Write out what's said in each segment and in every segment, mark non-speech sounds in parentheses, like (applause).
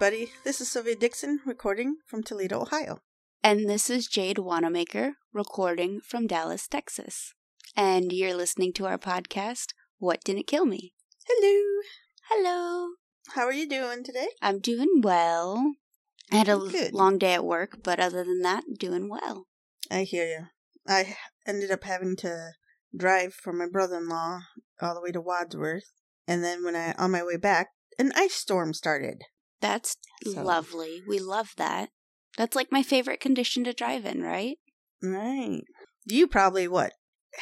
Everybody. This is Sylvia Dixon recording from Toledo, Ohio. And this is Jade Wanamaker recording from Dallas, Texas. And you're listening to our podcast, What Didn't Kill Me? Hello. Hello. How are you doing today? I'm doing well. I had a Good. long day at work, but other than that, doing well. I hear you. I ended up having to drive for my brother-in-law all the way to Wadsworth, and then when I on my way back, an ice storm started. That's So- lovely. We love that. That's like my favorite condition to drive in, right? Right. You probably what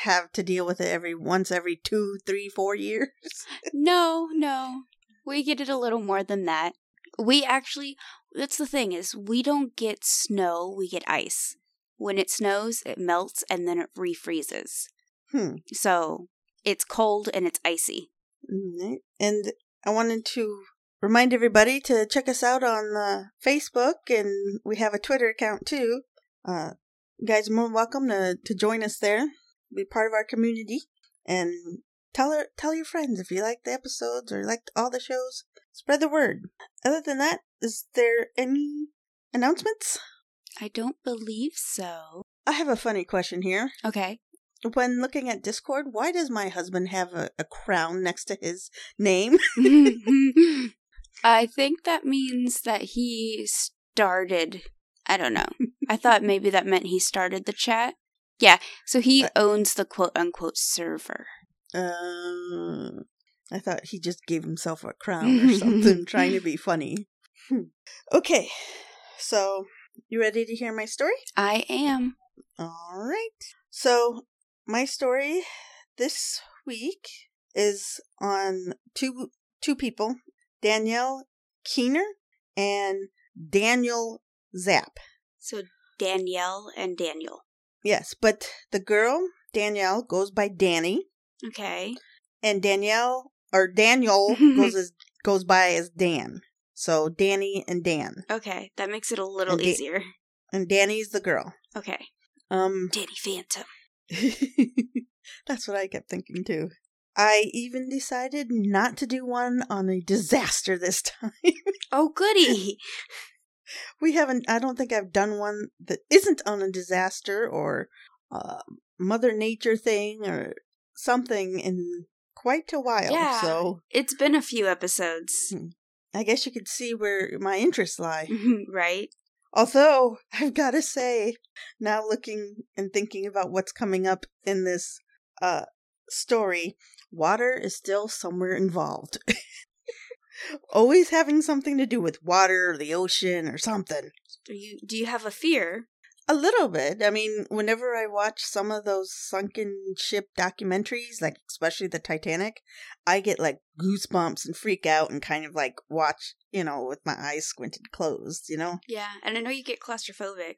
have to deal with it every once every two, three, four years. (laughs) no, no. We get it a little more than that. We actually that's the thing is we don't get snow, we get ice. When it snows, it melts and then it refreezes. Hmm. So, it's cold and it's icy. Right. And I wanted to remind everybody to check us out on uh, Facebook, and we have a Twitter account too. Uh, you guys are more than welcome to, to join us there, be part of our community, and tell her, tell your friends if you like the episodes or like all the shows. Spread the word. Other than that, is there any announcements? I don't believe so. I have a funny question here. Okay. When looking at Discord, why does my husband have a, a crown next to his name? (laughs) (laughs) (laughs) I think that means that he started. I don't know. (laughs) I thought maybe that meant he started the chat. Yeah, so he owns the quote unquote server. Uh, I thought he just gave himself a crown or something, (laughs) trying to be funny. Hmm. okay, so you ready to hear my story? I am. All right. So my story this week is on two two people, Danielle Keener and Daniel Zapp. So Danielle and Daniel. Yes, but the girl Danielle goes by Danny, Okay. and Danielle or Daniel (laughs) goes as goes by as Dan. So Danny and Dan, Okay, that makes it a little And Da- easier. and Danny's the girl. Okay. Um, Danny Phantom. (laughs) that's what I kept thinking too. I even decided not to do one on a disaster this (laughs) time. Oh, goody. (laughs) we haven't. I don't think I've done one that isn't on a disaster or uh, Mother Nature thing or something in quite a while. Yeah. So it's been a few episodes. I guess you could see where my interests lie. (laughs) right? Although, I've got to say, now looking and thinking about what's coming up in this uh, story, water is still somewhere involved. (laughs) Always having something to do with water or the ocean or something. Do you do you have a fear? A little bit. I mean, whenever I watch some of those sunken ship documentaries, like especially the Titanic, I get like goosebumps and freak out and kind of like watch, you know, with my eyes squinted closed, you know? Yeah, and I know you get claustrophobic.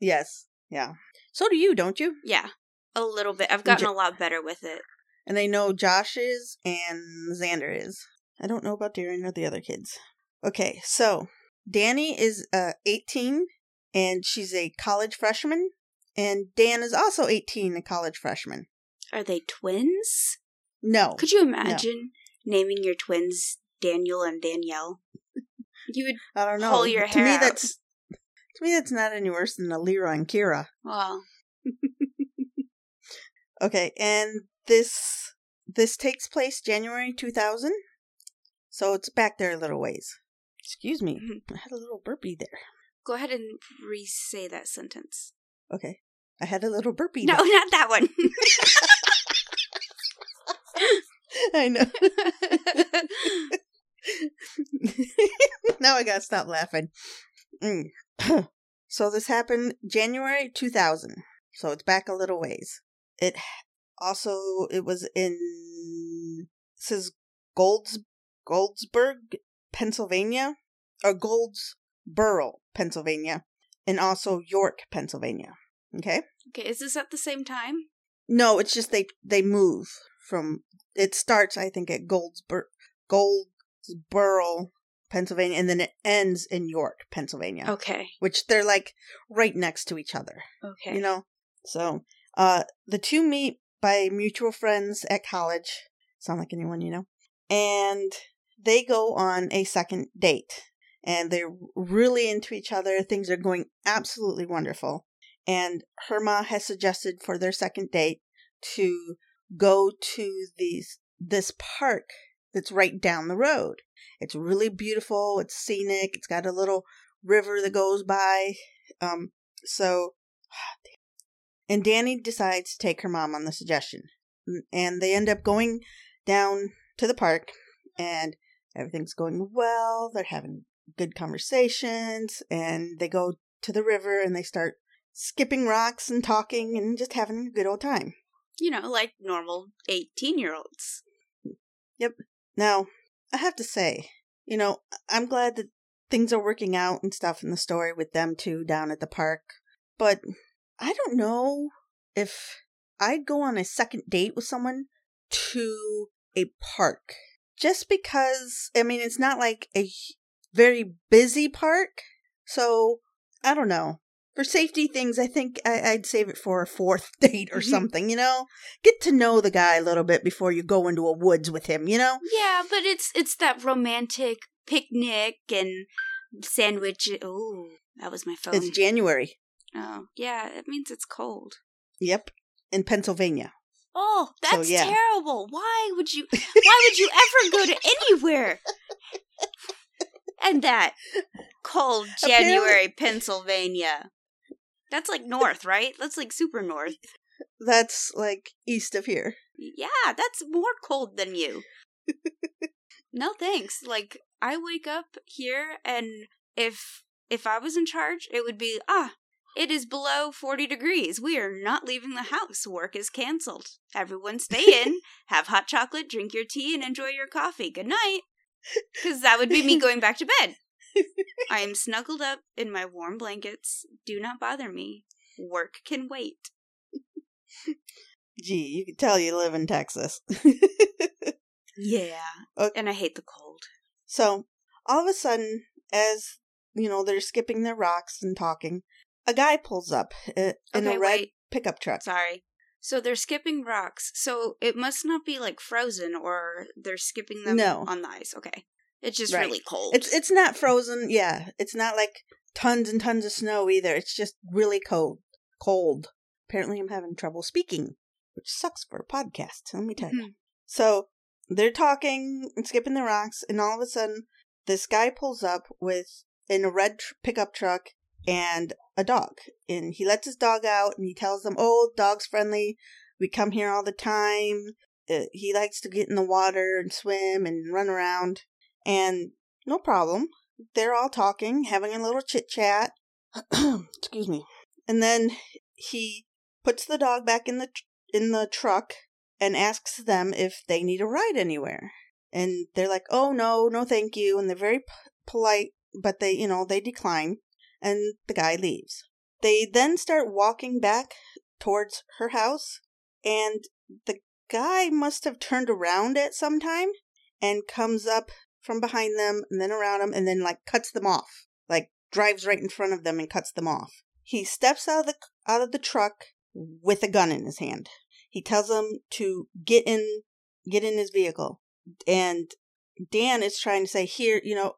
Yes. Yeah. So do you, don't you? Yeah, a little bit. I've gotten a lot better with it. And they know Josh is and Xander is. I don't know about Darren or the other kids. Okay, so Danny is uh, 18 and she's a college freshman. And Dan is also 18, a college freshman. Are they twins? No. Could you imagine naming your twins Daniel and Danielle? You would. I don't know. pull your to me, hair out. that's to me that's not any worse than Alira and Kira. Well, (laughs) Okay, and this this takes place January 2000. So it's back there a little ways. Excuse me. Mhm. I had a little burpee there. go ahead and re-say that sentence. Okay. I had a little burpee. No, there. not that one. (laughs) I know. (laughs) now I gotta stop laughing. Mm. (clears throat) so this happened January 2000. So it's back a little ways. It also it was in it says Golds Goldsburg, Pennsylvania, or Goldsboro, Pennsylvania, and also York, Pennsylvania. Okay? okay, is this at the same time? No, it's just they they move from. It starts, I think, at Goldsboro, Goldsboro, Pennsylvania, and then it ends in York, Pennsylvania, Okay. which they're like right next to each other. Okay. You know, so uh, the two meet by mutual friends at college. Sound like anyone you know, and they go on a second date. and they're really into each other. Things are going absolutely wonderful. And her ma has suggested for their second date to go to these this park that's right down the road. It's really beautiful. It's scenic. It's got a little river that goes by. Um, so, (sighs) and Danny decides to take her mom on the suggestion, and they end up going down to the park, and everything's going well. They're having good conversations, and they go to the river and they start skipping rocks and talking and just having a good old time. You know, like normal 18 year olds. Yep. Now, I have to say, you know, I'm glad that things are working out and stuff in the story with them two down at the park, but I don't know if I'd go on a second date with someone to a park. Just because, I mean, it's not like a very busy park. So, I don't know for safety things, I think I, would save it for a fourth (laughs) date or mm-hmm. something, you know? Get to know the guy a little bit before you go into a woods with him, you know? Yeah, but it's it's that romantic picnic and sandwich. Oh, that was my phone. It's January. Oh, yeah, it means it's cold. Yep, in Pennsylvania. Oh, that's so, yeah. terrible. Why would you (laughs) why would you ever go to anywhere? and that cold (laughs) January Pennsylvania. That's like north, right? That's like super north. That's like east of here. Yeah, that's more cold than you. (laughs) no thanks. Like I wake up here and if if I was in charge, it would be ah, it is below 40 degrees. We are not leaving the house. Work is canceled. Everyone stay in, (laughs) have hot chocolate, drink your tea and enjoy your coffee. Good night. (laughs) Cuz that would be me (laughs) going back to bed. I am snuggled up in my warm blankets. Do not bother me. Work can wait. Gee, you can tell you live in Texas. yeah. Okay. And I hate the cold. So, all of a sudden, as you know, they're skipping their rocks and talking, a guy pulls up uh, in okay, a red wait. pickup truck. Sorry. So they're skipping rocks. So it must not be like frozen or they're skipping them no. on the ice. Okay. It's just right. really cold. It's it's not frozen. Yeah, it's not like tons and tons of snow either. It's just really cold. Cold. Apparently, I'm having trouble speaking, which sucks for a podcast. Let me tell you. Mm-hmm. So they're talking and skipping the rocks, and all of a sudden, this guy pulls up with in a red tr- pickup truck and a dog, and he lets his dog out, and he tells them, "Oh, dog's friendly. We come here all the time. Uh, he likes to get in the water and swim and run around." And no problem. They're all talking, having a little chit chat. (clears throat) Excuse me. And then he puts the dog back in the tr- in the truck and asks them if they need a ride anywhere. And they're like, "Oh no, no, thank you." And they're very p- polite, but they, you know, they decline. And the guy leaves. They then start walking back towards her house, and the guy must have turned around at some time and comes up from behind them and then around them and then like cuts them off. Like drives right in front of them and cuts them off. He steps out of the out of the truck with a gun in his hand. He tells them to get in get in his vehicle. And Dan is trying to say here, you know,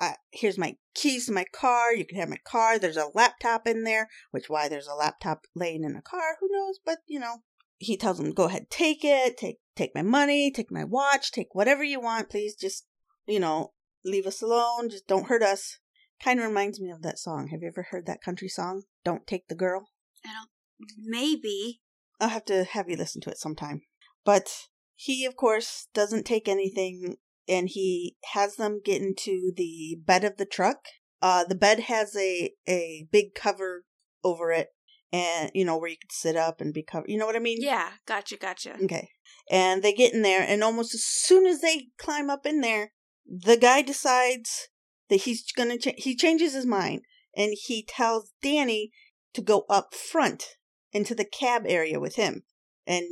I, here's my keys to my car. You can have my car. There's a laptop in there, which why there's a laptop laying in a car, who knows? But you know, he tells him, "Go ahead, take it. Take take my money, take my watch, take whatever you want. Please just, you know, leave us alone. Just don't hurt us. Kind of reminds me of that song. Have you ever heard that country song? Don't take the girl. I don't. Maybe. I'll have to have you listen to it sometime. But he, of course, doesn't take anything, and he has them get into the bed of the truck. Uh, the bed has a a big cover over it, and you know where you could sit up and be covered. You know what I mean? Yeah, gotcha, gotcha. Okay and they get in there and almost as soon as they climb up in there the guy decides that he's gonna ch- he changes his mind and he tells danny to go up front into the cab area with him and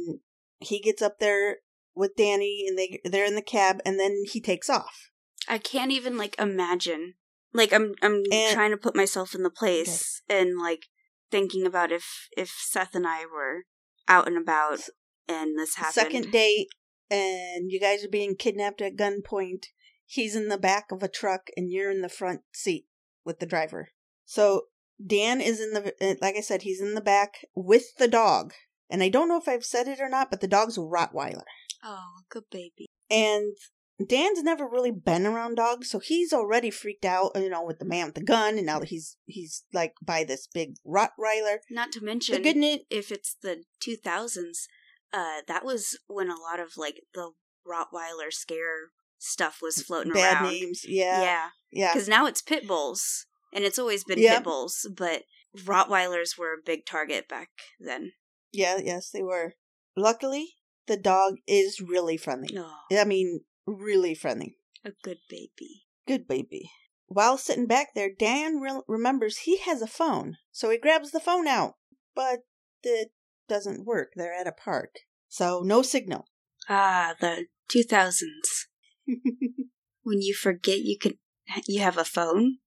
he gets up there with danny and they they're in the cab and then he takes off i can't even like imagine like i'm i'm and, trying to put myself in the place okay. and like thinking about if if seth and i were out and about and this happened. Second date, and you guys are being kidnapped at gunpoint, he's in the back of a truck and you're in the front seat with the driver. So Dan is in the, uh, like I said, he's in the back with the dog. And I don't know if I've said it or not, but the dog's a Rottweiler. Oh, good baby. And Dan's never really been around dogs, so he's already freaked out, you know, with the man with the gun, and now he's he's like by this big Rottweiler. Not to The mention, good news, if it's the 2000s, uh, that was when a lot of like the Rottweiler scare stuff was floating bad around. names, yeah, Yeah, yeah, because now it's pit bulls, and it's always been Yep. pit bulls, but Rottweilers were a big target back then. Yeah, yes, they were. Luckily, the dog is really friendly. Oh, I mean, really friendly. a good baby. Good baby. While sitting back there, Dan re- remembers he has a phone, so he grabs the phone out, but it doesn't work. They're at a park, so no signal. Ah, the 2000s. (laughs) When you forget you can, you have a phone,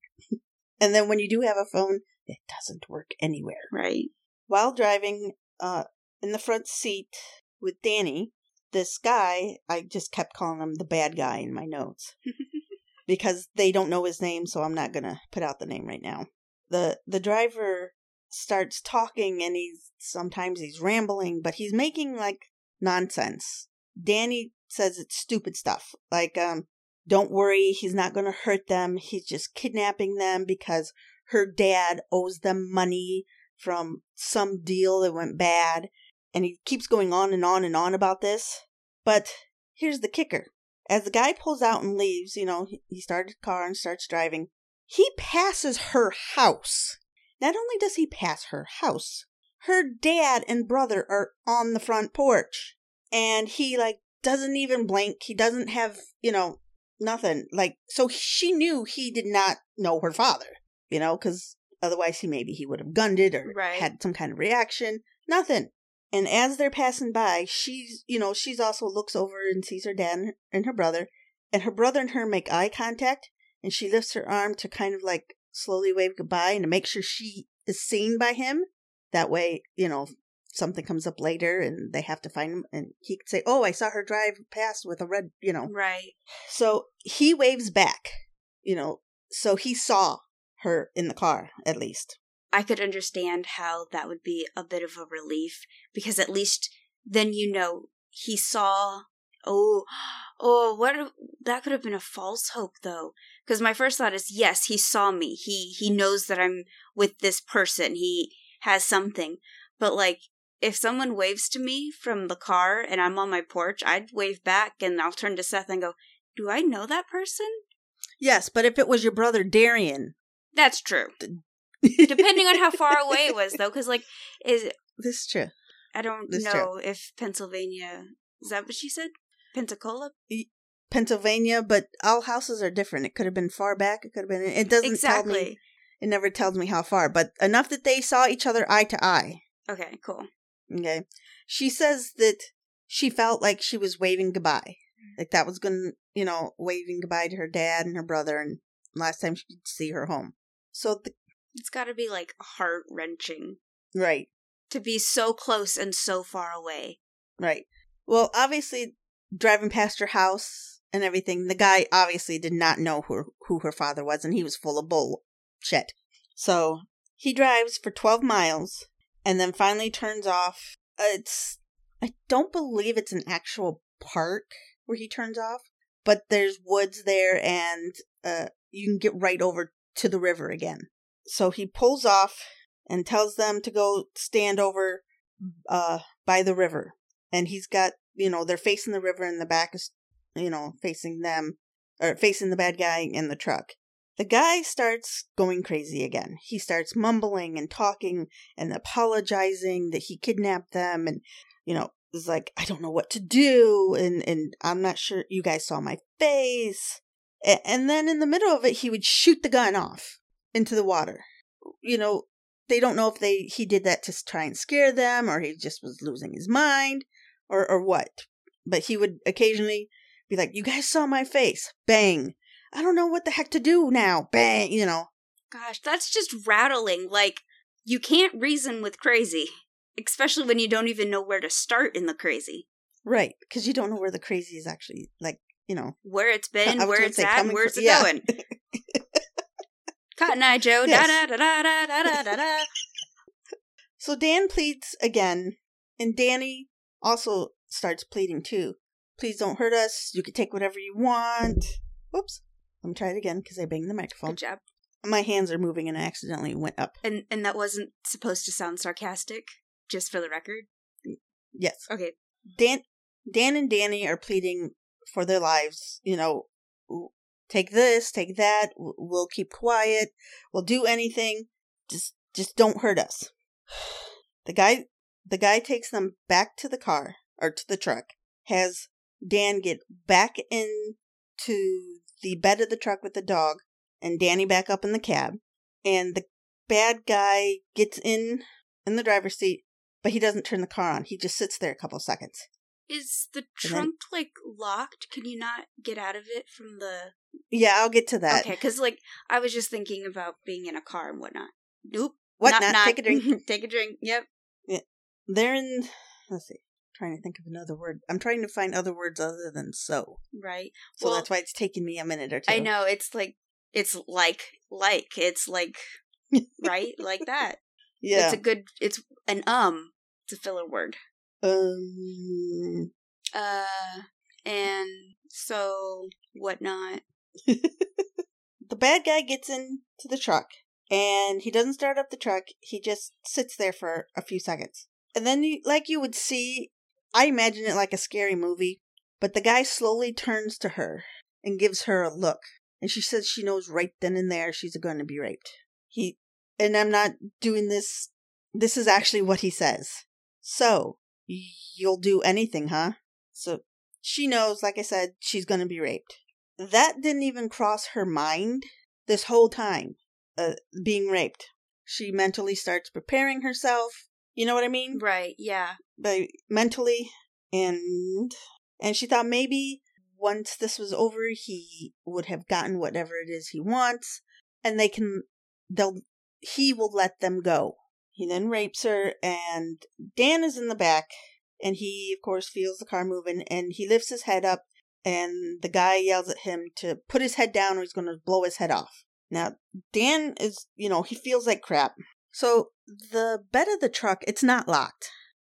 and then when you do have a phone, it doesn't work anywhere. right? While driving uh, in the front seat with Danny, this guy, I just kept calling him the bad guy in my notes (laughs) because they don't know his name, so I'm not going to put out the name right now. The the driver starts talking and he's sometimes he's rambling, but he's making like nonsense. Danny says it's stupid stuff. Like um don't worry, he's not going to hurt them. He's just kidnapping them because her dad owes them money from some deal that went bad. And he keeps going on and on and on about this. But here's the kicker. As the guy pulls out and leaves, you know, he- started the car and starts driving. He passes her house. Not only does he pass her house, her dad and brother are on the front porch. And he, like, doesn't even blink. He doesn't have, you know, nothing. Like, so she knew he did not know her father, you know, because otherwise he maybe he would have gunned it or Right. had some kind of reaction. Nothing. And as they're passing by, she's, you know, she's also looks over and sees her dad and- her brother. And her brother and her make eye contact. And she lifts her arm to kind of like slowly wave goodbye and to make sure she is seen by him. That way, you know, something comes up later and they have to find him. And he could say, Oh, I saw her drive past with a red, you know. Right. So he waves back, you know, so he saw her in the car, at least. I could understand how that would be a bit of a relief because at least then you know he saw. Oh, oh, what? a- That could have been a false hope, though. Because my first thought is, yes, he saw me. He he knows that I'm with this person. He has something. But like, if someone waves to me from the car and I'm on my porch, I'd wave back and I'll turn to Seth and go, "Do I know that person?" Yes, but if it was your brother Darian, That's true. (laughs) Depending on how far away it was, though, because like, is this is true. I don't That's know if Pennsylvania is that what she said? Pensacola? Pennsylvania, but all houses are different. It could have been far back. It could have been. It doesn't tell me. Exactly. It never tells me how far, but enough that they saw each other eye to eye. Okay, cool. Okay. She says that she felt like she was waving goodbye. Mm. Like that was going to, you know, waving goodbye to her dad and her brother, and last time she'd see her home. So, the, It's got to be like heart wrenching right, to be so close and so far away. right. Well, obviously, driving past her house and everything, the guy obviously did not know who, who her father was, and he was full of bullshit. So, he drives for 12 miles and then finally turns off. It's, I don't believe it's an actual park where he turns off, but there's woods there and uh, you can get right over to the river again. So he pulls off and tells them to go stand over uh, by the river. And he's got, you know, they're facing the river and the back is, you know, facing them, or facing the bad guy in the truck. The guy starts going crazy again. He starts mumbling and talking and apologizing that he kidnapped them and, you know, is like, I don't know what to do and, and I'm not sure you guys saw my face. And then in the middle of it, he would shoot the gun off into the water. You know, they don't know if they he did that to try and scare them or he just was losing his mind or or what. But he would occasionally be like, "You guys saw my face." Bang. I don't know what the heck to do now. Bang, you know. Gosh, that's just rattling. Like, you can't reason with crazy, especially when you don't even know where to start in the crazy. Right, because you don't know where the crazy is actually like you know, Where it's (laughs) been, where it's at, coming where's fr- it yeah. going. (laughs) Cotton Eye Joe. Da da da da da da da da. So Dan pleads again, and Danny also starts pleading too. Please don't hurt us. You can take whatever you want. Whoops. Let me try it again because I banged the microphone. Good job. My hands are moving and I accidentally went up. And and that wasn't supposed to sound sarcastic, just for the record. Yes. Okay. Dan, Dan and Danny are pleading for their lives. You know, take this, take that. We'll keep quiet. We'll do anything. Just, just don't hurt us. (sighs) The guy, the guy takes them back to the car or to the truck. Has Dan get back into the bed of the truck with the dog, and Danny back up in the cab. And the bad guy gets in in the driver's seat but he doesn't turn the car on. He just sits there a couple seconds. Is the then- trunk like locked? Can you not get out of it from the? Yeah, I'll get to that. Okay, because like I was just thinking about being in a car and whatnot. Nope. What not, not? not. Take a drink. (laughs) Take a drink. Yep. Yeah. They're in. Let's see. trying to think of another word. I'm trying to find other words other than so. Right. So Well, that's why it's taking me a minute or two. I know it's like it's like like it's like (laughs) right like that. Yeah. It's a good. It's an um. It's a filler word. Um. Uh, and so whatnot. (laughs) The bad guy gets into the truck and he doesn't start up the truck. He just sits there for a few seconds. And then, you, like you would see, I imagine it like a scary movie, but the guy slowly turns to her and gives her a look. And she says she knows right then and there she's going to be raped. He, and I'm not doing this, this is actually what he says. So, you'll do anything, huh? So, she knows, like I said, she's going to be raped that didn't even cross her mind this whole time uh, being raped she mentally starts preparing herself you know what i mean Right. Yeah. by mentally and and she thought maybe once this was over he would have gotten whatever it is he wants and they can they'll he will let them go he then rapes her and dan is in the back and he of course feels the car moving and he lifts his head up and the guy yells at him to put his head down or he's going to blow his head off. Now dan is you know he feels like crap. So the bed of the truck it's not locked.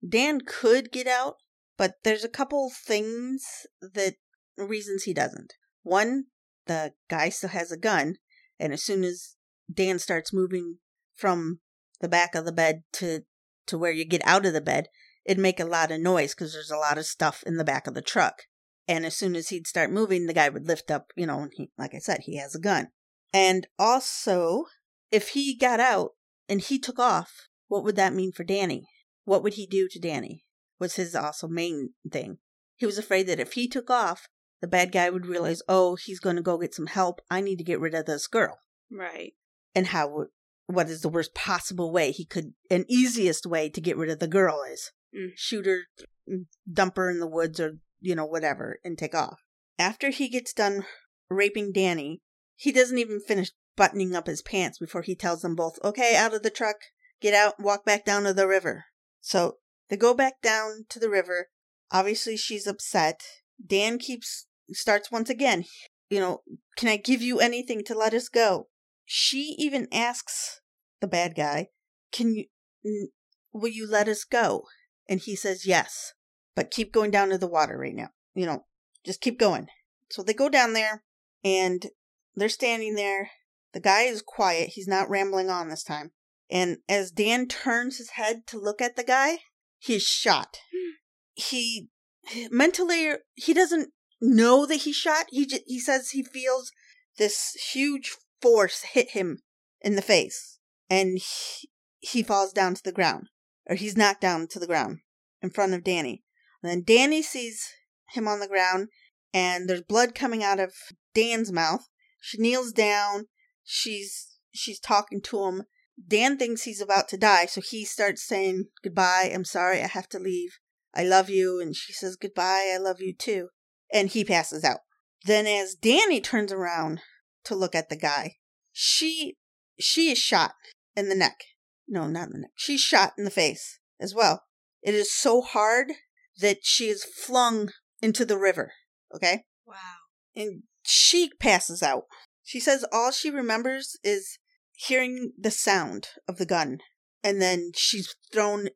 Dan could get out, but there's a couple things that reasons he doesn't. One, the guy still has a gun, and as soon as Dan starts moving from the back of the bed to to where you get out of the bed, it'd make a lot of noise because there's a lot of stuff in the back of the truck. And as soon as he'd start moving, the guy would lift up, you know, and he, like I said, he has a gun. And also, if he got out and he took off, what would that mean for Danny? What would he do to Danny? Was his also main thing. He was afraid that if he took off, the bad guy would realize, oh, he's going to go get some help. I need to get rid of this girl. Right. And how would, what is the worst possible way he could, an easiest way to get rid of the girl is Mm. shoot her, mm, dump her in the woods or, you know, whatever, and take off. After he gets done raping Danny, he doesn't even finish buttoning up his pants before he tells them both, okay, out of the truck, get out, walk back down to the river. So they go back down to the river. Obviously, she's upset. Dan keeps, starts once again, you know, can I give you anything to let us go? She even asks the bad guy, can you, will you let us go? And he says yes, but keep going down to the water right now. You know, just keep going. So they go down there and they're standing there. The guy is quiet. He's not rambling on this time. And as Dan turns his head to look at the guy, he's shot. He mentally he doesn't know that he's shot. He he says he feels this huge force hit him in the face, and he, he falls down to the ground, or he's knocked down to the ground in front of Danny. And then Danny sees him on the ground, and there's blood coming out of Dan's mouth. She kneels down. She's she's talking to him. Dan thinks he's about to die, so he starts saying goodbye. I'm sorry, I have to leave. I love you, and she says goodbye. I love you too, and he passes out. Then, as Danny turns around to look at the guy, she she is shot in the neck. No, not in the neck. She's shot in the face as well. It is so hard that she is flung into the river. Okay. Wow. and she passes out. She says all she remembers is hearing the sound of the gun, and then she's thrown.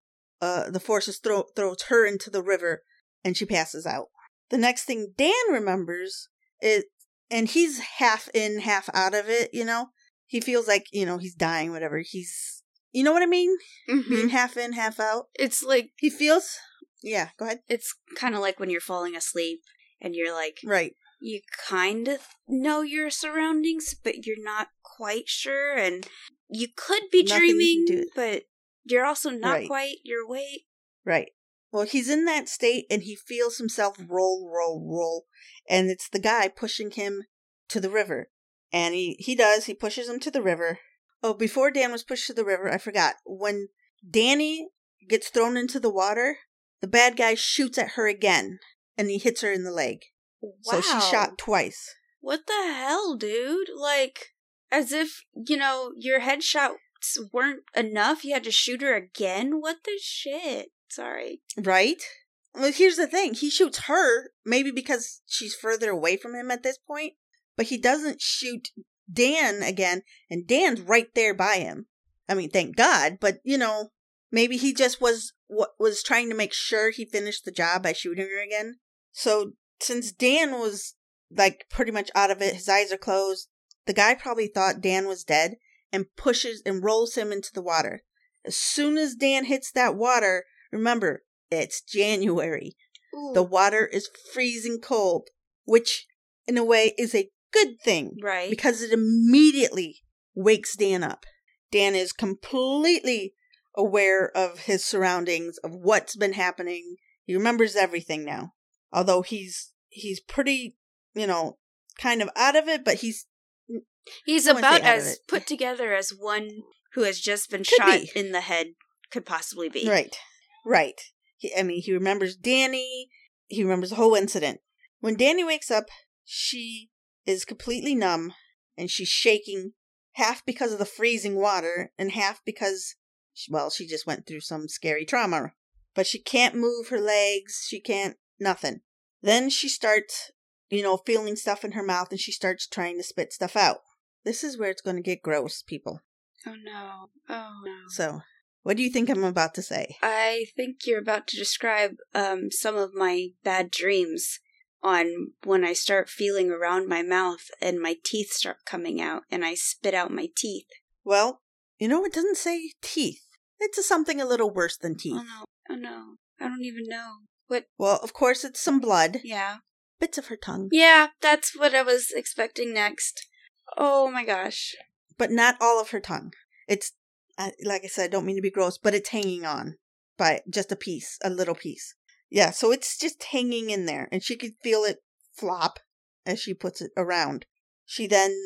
Uh, the forces throw throws her into the river, and she passes out. The next thing Dan remembers is, and he's half in, half out of it. You know, he feels like you know he's dying. Whatever. He's, you know what I mean? Mhm. Being half in, half out. It's like He feels. Yeah. Go ahead. it's kind of like when you're falling asleep and you're like Right. you kind of know your surroundings, but you're not quite sure, and you could be Nothing dreaming, but you're also not Right. quite your awake. Right. Well, he's in that state and he feels himself roll, roll, roll. And it's the guy pushing him to the river. And he, he does. He pushes him to the river. Oh, before Dan was pushed to the river, I forgot. When Danny gets thrown into the water, the bad guy shoots at her again and he hits her in the leg. Wow. So she's shot twice. What the hell, dude? Like, as if, you know, your headshots weren't enough. You had to shoot her again? What the shit? Sorry. Right? Well, here's the thing. He shoots her, maybe because she's further away from him at this point, but he doesn't shoot Dan again, and Dan's right there by him. I mean, thank God, but you know, maybe he just was what was trying to make sure he finished the job by shooting her again. So since Dan was like pretty much out of it, his eyes are closed, the guy probably thought Dan was dead and pushes and rolls him into the water. As soon as Dan hits that water, remember, it's January. Ooh. The water is freezing cold, which in a way is a good thing right. because it immediately wakes Dan up. Dan is completely aware of his surroundings, of what's been happening. He remembers everything now. Although he's he's pretty, you know, kind of out of it, but he's He's I wouldn't say about as put together as one who has just been Could shot be. in the head could possibly be. Right. Right. He, I mean, he remembers Danny. He remembers the whole incident. When Danny wakes up, she is completely numb and she's shaking, half because of the freezing water and half because, well, she just went through some scary trauma. But she can't move her legs. She can't, nothing. Then she starts, you know, feeling stuff in her mouth and she starts trying to spit stuff out. This is where it's going to get gross, people. Oh no. Oh no. So, what do you think I'm about to say? I think you're about to describe um, some of my bad dreams on when I start feeling around my mouth and my teeth start coming out and I spit out my teeth. Well, you know, it doesn't say teeth. It's a something a little worse than teeth. Oh no. Oh no. I don't even know. What? Well, of course, it's some blood, Yeah. bits of her tongue, Yeah, that's what I was expecting next. Oh my gosh. but not all of her tongue. It's, Like I said, I don't mean to be gross, but it's hanging on by just a piece, a little piece. Yeah, so it's just hanging in there, and she could feel it flop as she puts it around. She then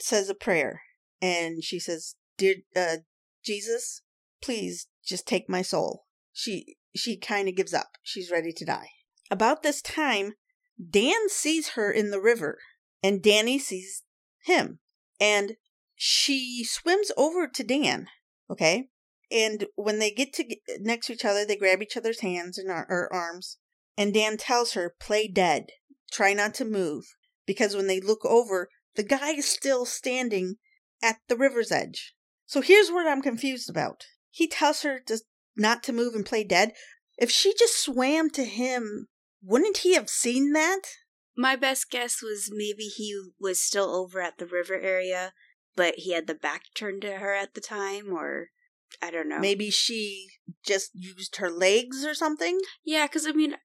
says a prayer, and she says, "Dear uh, Jesus, please just take my soul." She she kind of gives up. She's ready to die. About this time, Dan sees her in the river, and Danny sees him, and she swims over to Dan. Okay, and when they get to uh, next to each other, they grab each other's hands and or arms, and Dan tells her, "Play dead. Try not to move." Because when they look over, the guy is still standing at the river's edge. So here's what I'm confused about. He tells her to not to move and play dead. If she just swam to him, wouldn't he have seen that? My best guess was maybe he was still over at the river area, but he had the back turned to her at the time, or I don't know. Maybe she just used her legs or something? Yeah, because I mean,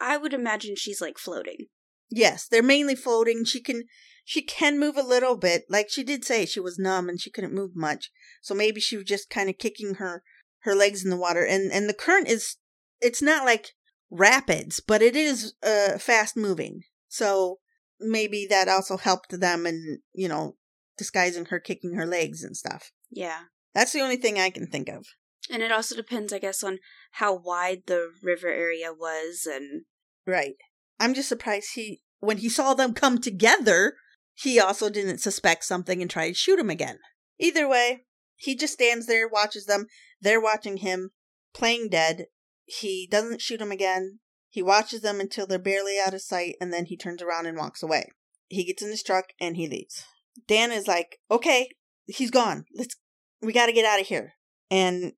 I would imagine she's like floating. Yes, they're mainly floating. She can she can move a little bit. Like she did say she was numb and she couldn't move much. So maybe she was just kind of kicking her her legs in the water and and the current is it's not like rapids, but it is uh fast moving. So maybe that also helped them and, you know, disguising her kicking her legs and stuff. Yeah. That's the only thing I can think of. And it also depends, I guess, on how wide the river area was and Right. I'm just surprised he when he saw them come together, he also didn't suspect something and try to shoot him again. Either way, he just stands there, watches them. They're watching him, playing dead. He doesn't shoot him again. He watches them until they're barely out of sight, and then he turns around and walks away. he gets in his truck and he leaves. Dan is like, okay, he's gone. Let's, we got to get out of here. And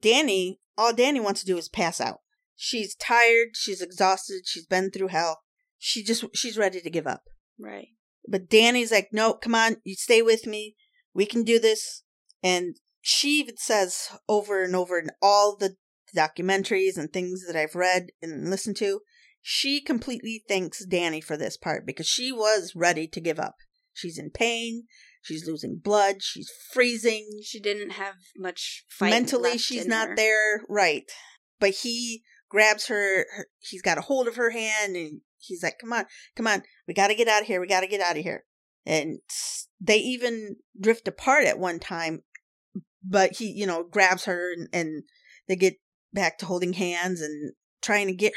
Danny, all Danny wants to do is pass out. She's tired. She's exhausted. She's been through hell. She just, she's ready to give up. Right. But Danny's like, no, come on, you stay with me. We can do this. And she even says over and over in all the documentaries and things that I've read and listened to, she completely thanks Danny for this part because she was ready to give up. She's in pain. She's losing blood. She's freezing. She didn't have much fight. Mentally, she's not her. there. Right. But he grabs her, her. He's got a hold of her hand and he's like, come on, come on. We got to get out of here. We got to get out of here. And they even drift apart at one time, but he, you know, grabs her and, and they get back to holding hands and trying to get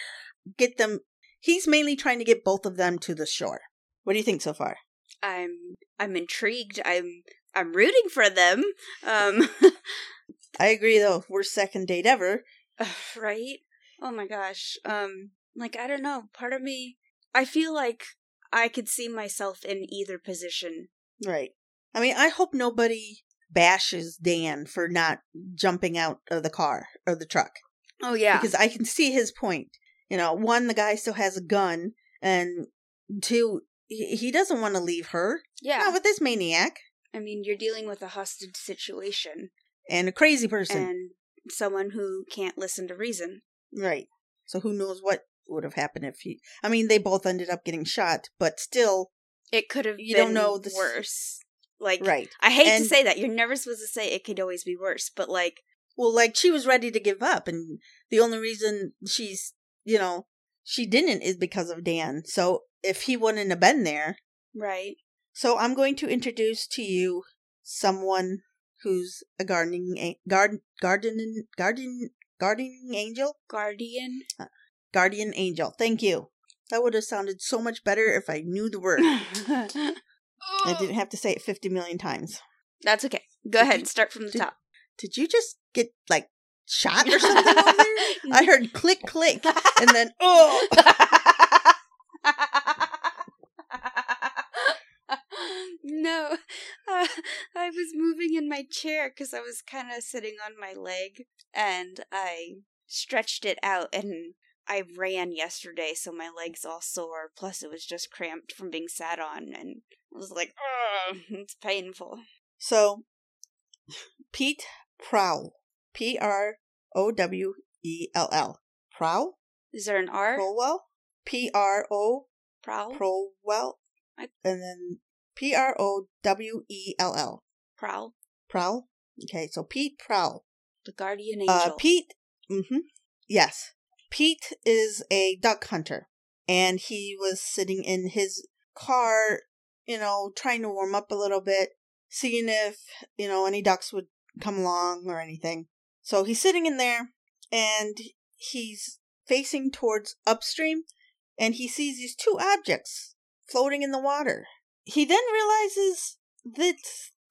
get them. He's mainly trying to get both of them to the shore. What do you think so far? I'm I'm intrigued. I'm I'm rooting for them. Um (laughs) I agree, though. Worst second date ever. (sighs) right? Oh my gosh. Um like I don't know. Part of me I feel like I could see myself in either position. Right. I mean, I hope nobody bashes Dan for not jumping out of the car or the truck Oh yeah. because I can see his point. You know, one, the guy still has a gun, and two, he, doesn't want to leave her. yeah. Not with this maniac I mean, you're dealing with a hostage situation and a crazy person. and someone who can't listen to reason. right. So who knows what would have happened if he. I mean, they both ended up getting shot, but still, It could have You been don't know this- worse. Like right. I hate And- to say that. You're never supposed to say it could always be worse, but like Well, like she was ready to give up, and the only reason she's, you know, she didn't is because of Dan. So if he wouldn't have been there, right. so I'm going to introduce to you someone who's a gardening garden garden garden gardening angel Guardian. Uh, guardian angel. Thank you. That would have sounded so much better if I knew the word. I (laughs) I didn't have to say it fifty million times. That's okay. Go Did ahead. you- Start from the did- top. Did you just get like shot or (laughs) something over there? I heard click click and then oh. (laughs) no, uh, I was moving in my chair because I was kind of sitting on my leg and I stretched it out and I ran yesterday, so my leg's all sore. Plus, it was just cramped from being sat on, and I was like, "Ugh, (laughs) it's painful." So, Pete Prowl. P R O W E L L. Prowl? Is there an R? Prowell? P R O Prowl? Prowell. I- And then P R O W E L L. Prowl? Prowl? Okay, so Pete Prowl. The guardian angel. Uh, Pete. Mm-hmm. Yes. Pete is a duck hunter, and he was sitting in his car, you know, trying to warm up a little bit, seeing if you know any ducks would come along or anything. So he's sitting in there, and he's facing towards upstream, and he sees these two objects floating in the water. He then realizes that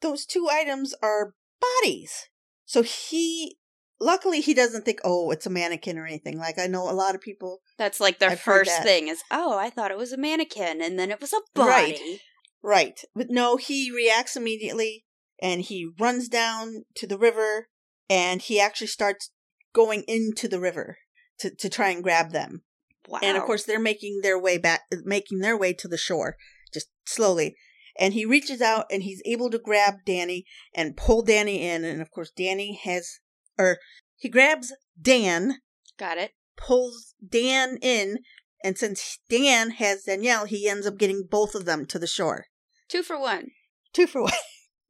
those two items are bodies. So he, luckily, he doesn't think, oh, it's a mannequin or anything. Like I know a lot of people. That's like their I've first thing is, oh, I thought it was a mannequin, and then it was a Right. body. Right. But no, he reacts immediately and he runs down to the river and he actually starts going into the river to, to try and grab them. Wow. And of course, they're making their way back, making their way to the shore, just slowly. And he reaches out and he's able to grab Danny and pull Danny in. And of course, Danny has, or he grabs Dan, got it. pulls Dan in. And since Dan has Danielle, he ends up getting both of them to the shore. Two for one. Two for one.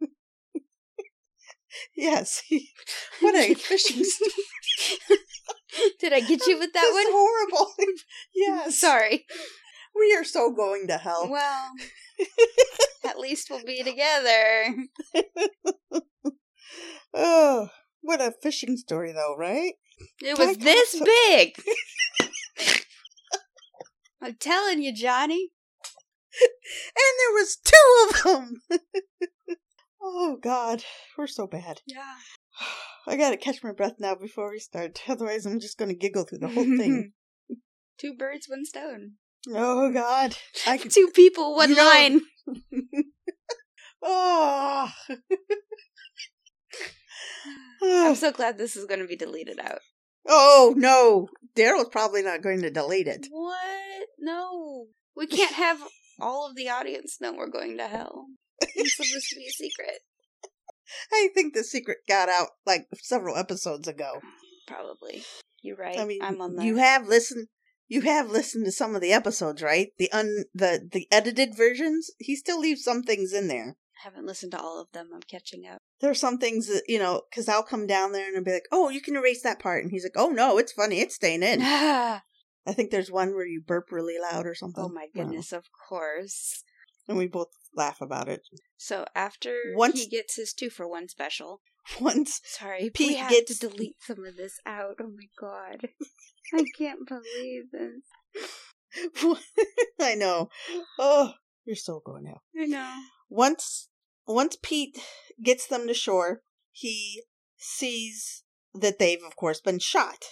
(laughs) yes. (laughs) what a (laughs) fishing story. Did I get you with that That's one? horrible. yes. Sorry. We are so going to hell. Well, (laughs) at least we'll be together. Oh, what a fishing story, though, right? It was this so. big. (laughs) I'm telling you, Johnny. And there was two of them. (laughs) oh God, we're so bad. Yeah. (sighs) I gotta catch my breath now before we start. Otherwise, I'm just gonna giggle through the whole thing. Two birds, one stone. Oh God! I could. (laughs) Two people, one line. (laughs) Oh. (sighs) I'm (sighs) so glad this is going to be deleted out. oh no! Daryl's probably not going to delete it. What? No. We (laughs) can't have all of the audience know we're going to hell. It's supposed to be a secret. I think the secret got out like several episodes ago. Probably. You're right. I mean, I'm on the. you have listened. You have listened to some of the episodes, right? The un the the edited versions. He still leaves some things in there. I haven't listened to all of them. I'm catching up. There are some things that you know, because I'll come down there and I'll be like, "Oh, you can erase that part," and he's like, "Oh no, it's funny. It's staying in." (laughs) I think there's one where you burp really loud or something. Oh my goodness, of course. And we both laugh about it. So after Once- he gets his two for one special, (laughs) Once sorry, Pete we have gets- to delete some of this out. Oh my god, (laughs) (laughs) I can't believe this. (laughs) I know. Oh, you're so going now. I know. Once once Pete gets them to shore, he sees that they've of course been shot.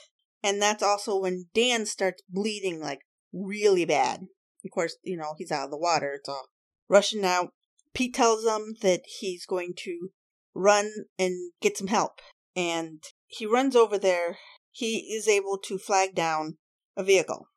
And that's also when Dan starts bleeding like really bad. Of course, you know, he's out of the water, it's all rushing out. Pete tells them that he's going to run and get some help. And he runs over there. He is able to flag down a vehicle.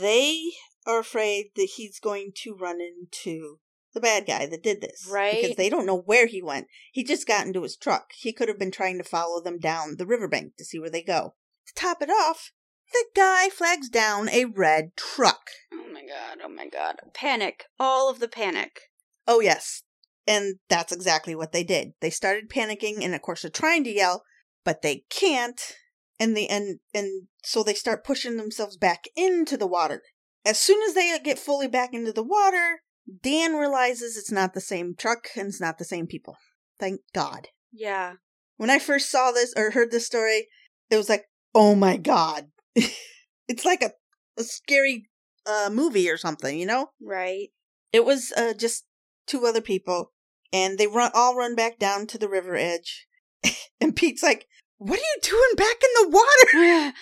They are afraid that he's going to run into the bad guy that did this. Right. Because they don't know where he went. He just got into his truck. He could have been trying to follow them down the riverbank to see where they go. To top it off, the guy flags down a red truck. Oh my god. Oh my god. Panic. All of the panic. Oh, yes. And that's exactly what they did. They started panicking, and of course, they're trying to yell, but they can't. And the and and so they start pushing themselves back into the water. As soon as they get fully back into the water, Dan realizes it's not the same truck and it's not the same people. Thank God. Yeah. When I first saw this or heard this story, it was like, oh my God. (laughs) it's like a, a scary uh, movie or something, you know? Right. It was uh, just two other people, and they run all run back down to the river edge. (laughs) and Pete's like, "What are you doing back in the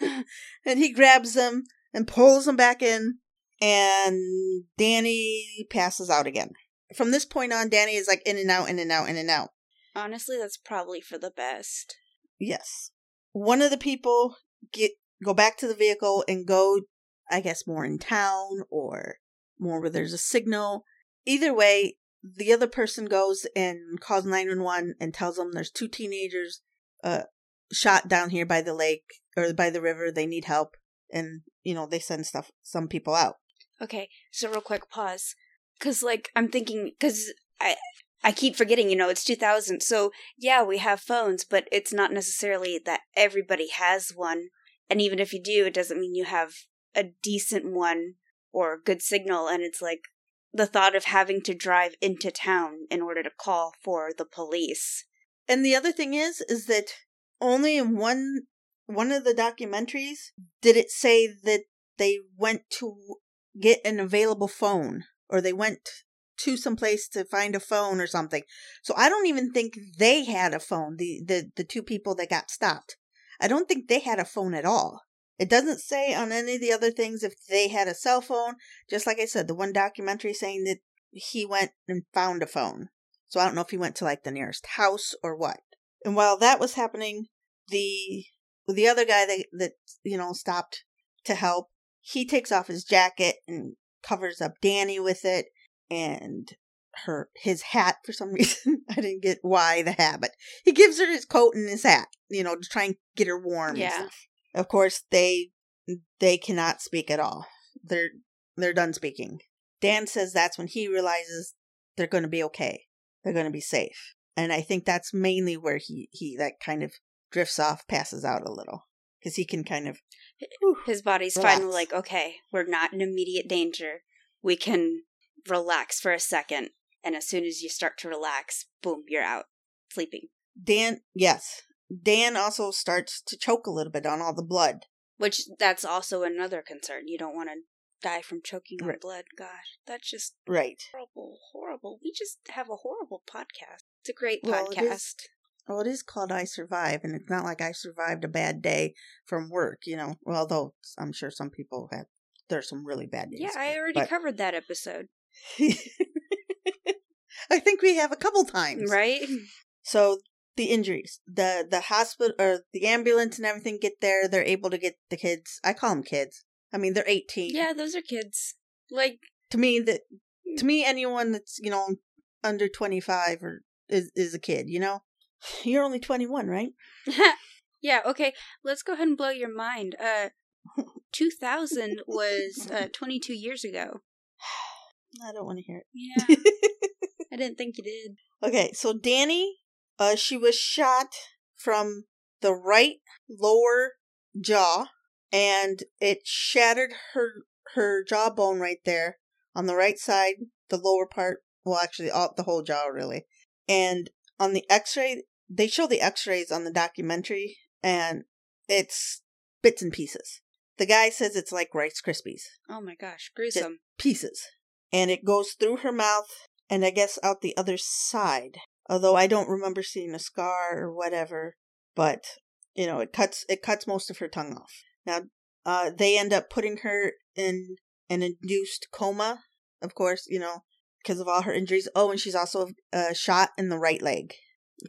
water?" (laughs) and he grabs them and pulls them back in, and Danny passes out again. From this point on, Danny is like in and out, in and out, in and out. Honestly, that's probably for the best. Yes. One of the people get go back to the vehicle and go, I guess, more in town or more where there's a signal. Either way, the other person goes and calls 911 and tells them there's two teenagers uh, shot down here by the lake or by the river. They need help. And, you know, they send stuff, some people out. Okay, so real quick pause. Cause like I'm thinking, cause I I keep forgetting, you know, it's 2000. So yeah, we have phones, but it's not necessarily that everybody has one. And even if you do, it doesn't mean you have a decent one or a good signal. And it's like the thought of having to drive into town in order to call for the police. And the other thing is, is that only in one one of the documentaries did it say that they went to get an available phone or they went to some place to find a phone or something. So I don't even think they had a phone. The the the two people that got stopped. I don't think they had a phone at all. It doesn't say on any of the other things if they had a cell phone. Just like I said, the one documentary saying that he went and found a phone. So I don't know if he went to like the nearest house or what. And while that was happening, the the other guy that that you know stopped to help, he takes off his jacket and covers up Danny with it and her his hat for some (laughs) reason. I didn't get why the hat, but he gives her his coat and his hat, you know, to try and get her warm Yeah. and stuff. Of course, they they cannot speak at all. They're they're done speaking. Dan says that's when he realizes they're going to be okay. They're going to be safe. And I think that's mainly where he he that kind of drifts off, passes out a little because he can kind of His body's Relax. finally like, okay, we're not in immediate danger. We can relax for a second. And as soon as you start to relax, boom, you're out sleeping. Dan. Yes, Dan also starts to choke a little bit on all the blood. Which that's also another concern. You don't want to die from choking on Right. blood. Gosh, that's just Right. horrible, horrible. We just have a horrible podcast. It's a great Well, podcast. is- Well, it is called I Survive, and it's not like I survived a bad day from work, you know. Well, although I'm sure some people have there's some really bad days. Yeah, I already but- covered that episode. (laughs) I think we have a couple times. Right? So the injuries, the the hospital or the ambulance and everything get there. They're able to get the kids. I call them kids. I mean, they're eighteen. Yeah, those are kids. Like, To me, that to me, anyone that's you know under twenty five or is is a kid. You know, (sighs) you're only twenty one, right? (laughs) yeah, okay, let's go ahead and blow your mind. Uh, (laughs) 2000 was uh, 22 years ago. (sighs) I don't want to hear it. Yeah. (laughs) I didn't think you did. okay, so Danny, uh, she was shot from the right lower jaw, and it shattered her her jawbone right there on the right side, the lower part. Well, actually, all the whole jaw really. And on the X-ray, they show the X-rays on the documentary, and it's bits and pieces. The guy says it's like Rice Krispies Oh my gosh, gruesome. pieces. And it goes through her mouth and I guess out the other side. Although I don't remember seeing a scar or whatever, but you know, it cuts it cuts most of her tongue off. Now, uh they end up putting her in an induced coma, of course, you know, because of all her injuries. Oh, and she's also uh shot in the right leg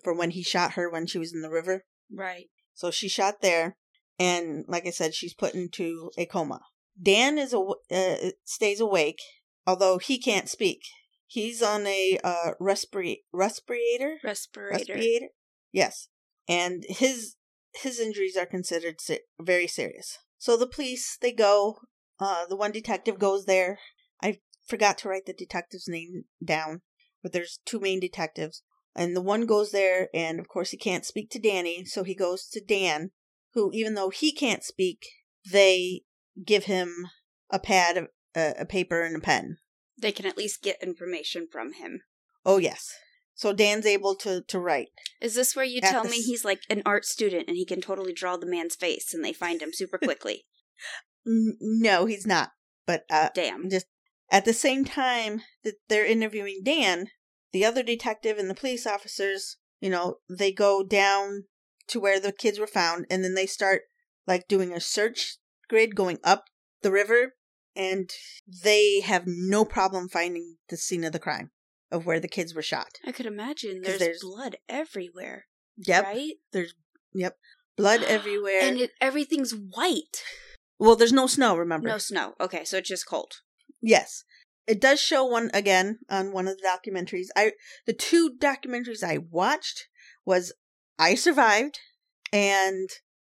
for when he shot her when she was in the river. Right. So she shot there, and like I said, she's put into a coma. Dan is aw- uh, stays awake, although he can't speak. He's on a uh, respira- respirator. Respirator. Respirator. Yes, and his his injuries are considered se- very serious. So the police they go. Uh, the one detective goes there. I forgot to write the detective's name down, but there's two main detectives. And the one goes there, and of course, he can't speak to Danny, so he goes to Dan, who, even though he can't speak, they give him a pad, a, a paper, and a pen. They can at least get information from him. Oh, yes. So Dan's able to, to write. Is this where you tell the me he's like an art student and he can totally draw the man's face and they find him super quickly? (laughs) No, he's not. But uh, Damn. just at the same time that they're interviewing Dan, the other detective and the police officers, you know, they go down to where the kids were found and then they start like doing a search grid going up the river and they have no problem finding the scene of the crime of where the kids were shot. I could imagine there's, there's- blood everywhere. Yep. Right? Yep. Blood (gasps) everywhere. And it, everything's white. well, there's no snow, remember? No snow. Okay, so it's just cold. Yes. It does show one again on one of the documentaries. I the two documentaries I watched was I Survived and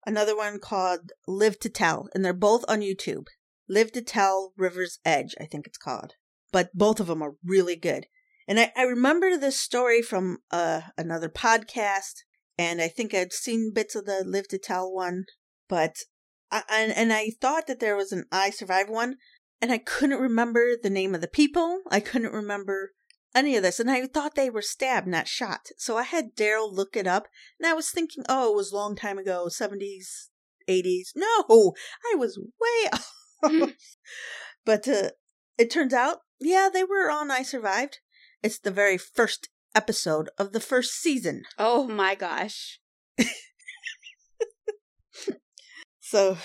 another one called Live to Tell, and they're both on YouTube. Live to Tell River's Edge, I think it's called. But both of them are really good. And I, I remember this story from uh, another podcast, and I think I'd seen bits of the Live to Tell one, but I, and, and I thought that there was an I Survive one, and I couldn't remember the name of the people. I couldn't remember any of this, and I thought they were stabbed, not shot. So I had Daryl look it up, and I was thinking, oh, it was a long time ago, seventies, eighties. No, I was way (laughs) off. (laughs) but uh, it turns out, yeah, they were on I Survived. It's the very first episode of the first season. Oh my gosh. So,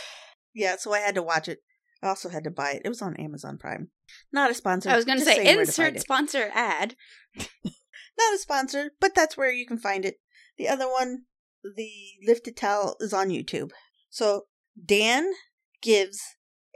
yeah, so I had to watch it. I also had to buy it. It was on Amazon Prime. Not a sponsor. I was going to say, saying where to find insert sponsor ad. (laughs) Not a sponsor, but that's where you can find it. The other one, the Live to Tell, is on YouTube. So Dan gives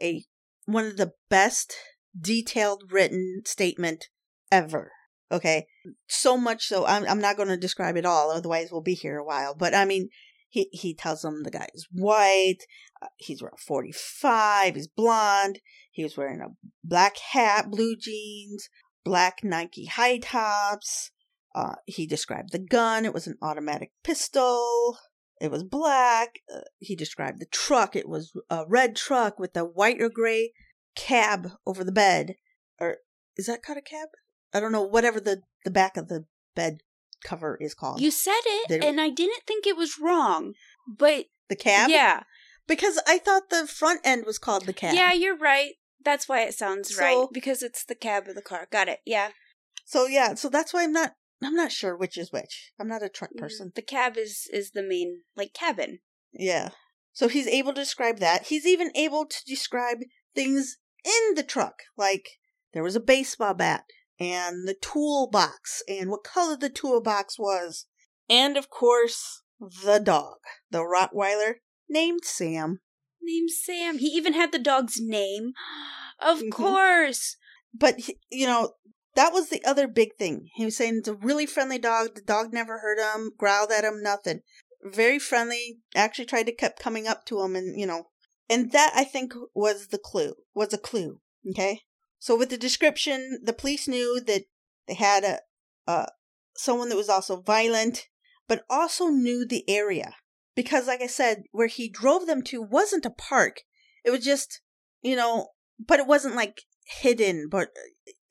a one of the best detailed written statement ever. Okay, so much so I'm I'm not going to describe it all, otherwise we'll be here a while. But I mean, he he tells them the guy is white, uh, he's around forty five, he's blonde, he was wearing a black hat, blue jeans, black Nike high tops. Uh, he described the gun. It was an automatic pistol. It was black. Uh, he described the truck. It was a red truck with a white or gray cab over the bed. Or is that called a cab? I don't know. Whatever the, the back of the bed cover is called. You said it, and I didn't think it was wrong. But the cab? yeah, Because I thought the front end was called the cab. yeah, you're right. That's why it sounds right because it's the cab of the car. Got it. Yeah, So yeah, so that's why I'm not I'm not sure which is which. I'm not a truck mm-hmm. person. The cab is is the main like cabin. Yeah. So he's able to describe that. He's even able to describe things in the truck. Like there was a baseball bat and the toolbox and what color the toolbox was. And of course, the dog, the Rottweiler named Sam. Named Sam. He even had the dog's name. (gasps) Of Mhm. course. But, you know, that was the other big thing. He was saying it's a really friendly dog. The dog never hurt him, growled at him, nothing. Very friendly. Actually tried to keep coming up to him and, you know, and that I think was the clue, was a clue. Okay. So with the description, the police knew that they had a, uh, someone that was also violent, but also knew the area. Because like I said, where he drove them to wasn't a park. It was just, you know, but it wasn't like hidden, but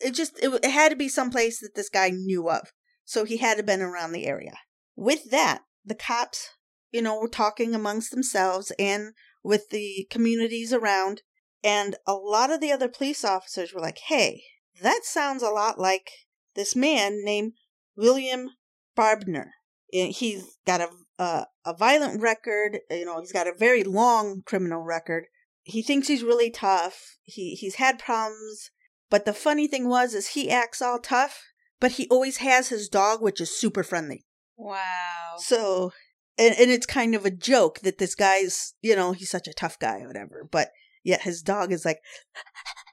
it just it, it had to be someplace that this guy knew of. So he had to been around the area. With that, the cops, you know, were talking amongst themselves and with the communities around, and a lot of the other police officers were like, "Hey, that sounds a lot like this man named William Barbner. And He's got a a, a violent record. You know, he's got a very long criminal record. He thinks he's really tough. He he's had problems, but the funny thing was is he acts all tough, but he always has his dog, which is super friendly. Wow. So, and, and it's kind of a joke that this guy's, you know, he's such a tough guy or whatever, but yet his dog is like,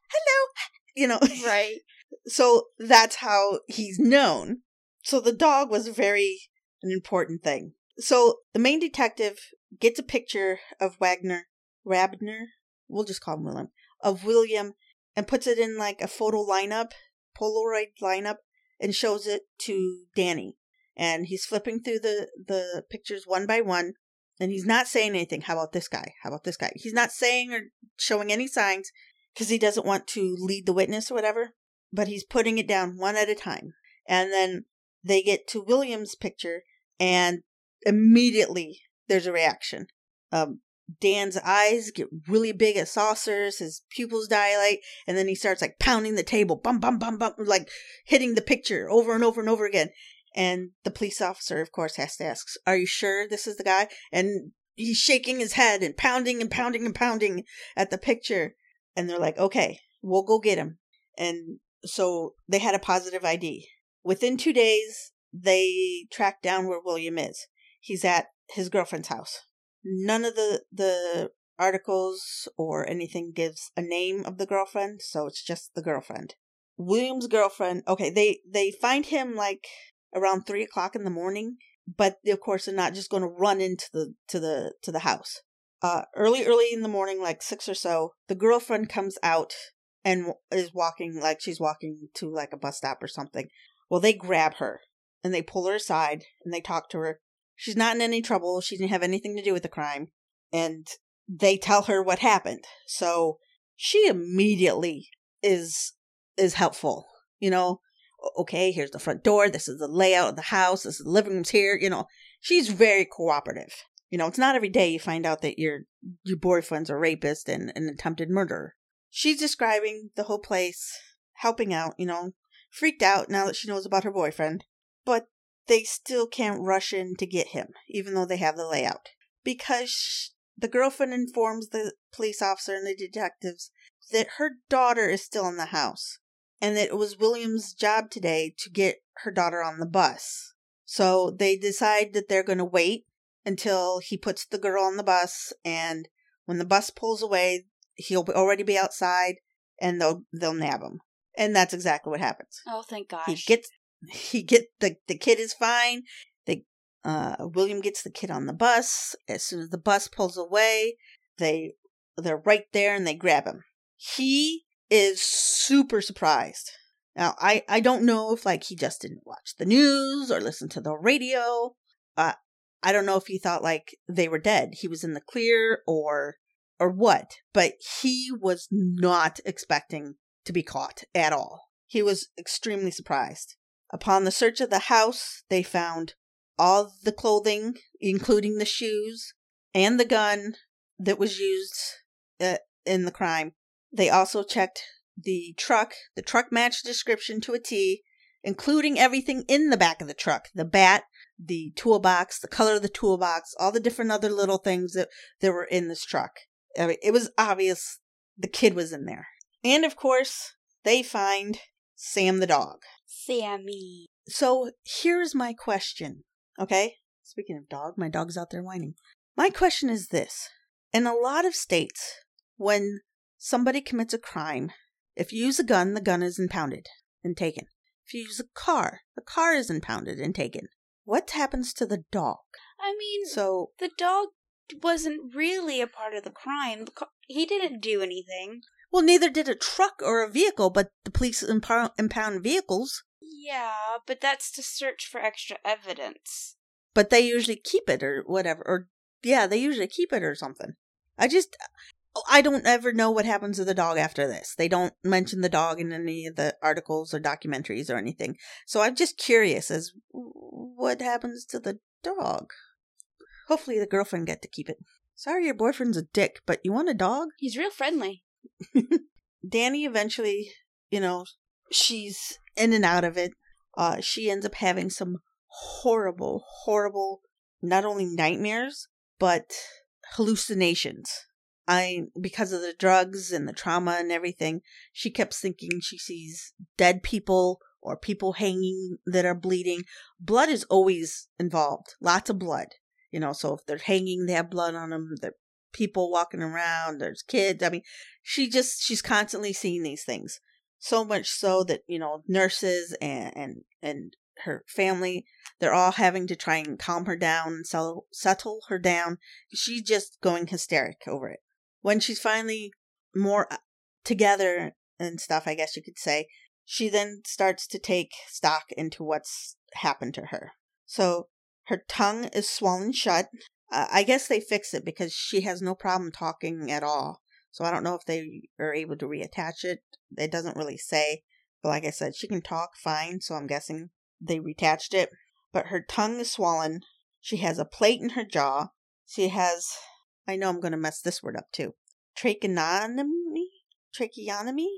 hello, you know. Right. (laughs) So that's how he's known. So the dog was very an important thing. So the main detective gets a picture of Wagner, Rabner, we'll just call him William, of William, and puts it in like a photo lineup, Polaroid lineup, and shows it to Danny. And he's flipping through the the pictures one by one, and he's not saying anything. How about this guy? How about this guy? He's not saying or showing any signs because he doesn't want to lead the witness or whatever but he's putting it down one at a time. And then they get to William's picture, and immediately there's a reaction. Um, Dan's eyes get really big as saucers, his pupils dilate, and then he starts like pounding the table, bum, bum, bum, bum, like hitting the picture over and over and over again. And the police officer, of course, has to ask, Are you sure this is the guy? And he's shaking his head and pounding and pounding and pounding at the picture. And they're like, Okay, we'll go get him. And so they had a positive ID. Within two days, they tracked down where William is. He's at his girlfriend's house. None of the the articles or anything gives a name of the girlfriend, so it's just the girlfriend. William's girlfriend. Okay, they they find him like around three o'clock in the morning, but of course they're not just going to run into the to the to the house. Uh, early early in the morning, like six or so, the girlfriend comes out and is walking like she's walking to like a bus stop or something. Well, they grab her and they pull her aside and they talk to her. She's not in any trouble. She didn't have anything to do with the crime. And they tell her what happened. So she immediately is is helpful. You know, "O- okay, here's the front door. This is the layout of the house. This is the living room's here. You know, she's very cooperative. You know, it's not every day you find out that your your boyfriend's a rapist and an attempted murderer. She's describing the whole place, helping out, you know, freaked out now that she knows about her boyfriend. But they still can't rush in to get him, even though they have the layout. Because the girlfriend informs the police officer and the detectives that her daughter is still in the house and that it was William's job today to get her daughter on the bus. So they decide that they're going to wait until he puts the girl on the bus and when the bus pulls away, he'll already be outside and they'll they'll nab him. And that's exactly what happens. Oh, thank gosh. He gets he get the the kid is fine. They uh William gets the kid on the bus. As soon as the bus pulls away, they they're right there and they grab him. He is super surprised. Now I I don't know if like he just didn't watch the news or listen to the radio. Uh I don't know if he thought like they were dead. He was in the clear or or what, but he was not expecting to be caught at all. He was extremely surprised. Upon the search of the house, they found all the clothing, including the shoes and the gun that was used uh, in the crime. They also checked the truck. The truck matched the description to a T, including everything in the back of the truck the bat, the toolbox, the color of the toolbox, all the different other little things that, that were in this truck. I mean, it was obvious the kid was in there. And of course, they find Sam the dog. Sammy. So here's my question. Okay? Speaking of dog, my dog's out there whining. My question is this In a lot of states, when somebody commits a crime, if you use a gun, the gun is impounded and taken. If you use a car, the car is impounded and taken. What happens to the dog? I mean, So, the dog wasn't really a part of the crime. He didn't do anything. well, neither did a truck or a vehicle, but the police impound, impound vehicles, Yeah, but that's to search for extra evidence. but they usually keep it or whatever. Or, yeah, they usually keep it or something. I just, I don't ever know what happens to the dog after this. They don't mention the dog in any of the articles or documentaries or anything. So I'm just curious as what happens to the dog. Hopefully the girlfriend get to keep it. Sorry your boyfriend's a dick, but you want a dog? He's real friendly. (laughs) Danny eventually, you know, she's in and out of it. Uh, she ends up having some horrible, horrible, not only nightmares, but hallucinations. I, because of the drugs and the trauma and everything, she kept thinking she sees dead people or people hanging that are bleeding. Blood is always involved. Lots of blood. You know, so if they're hanging, they have blood on them. There are people walking around. There's kids. I mean, she just she's constantly seeing these things so much so that you know nurses and and and her family they're all having to try and calm her down and settle settle her down she's just going hysteric over it when she's finally more uh, together and stuff i guess you could say she then starts to take stock into what's happened to her so her tongue is swollen shut uh, i guess they fixed it because she has no problem talking at all so I don't know if they are able to reattach it. It doesn't really say. But like I said, she can talk fine, so I'm guessing they reattached it. But her tongue is swollen. She has a plate in her jaw. She has, I know I'm going to mess this word up too. Tracheotomy? Tracheotomy?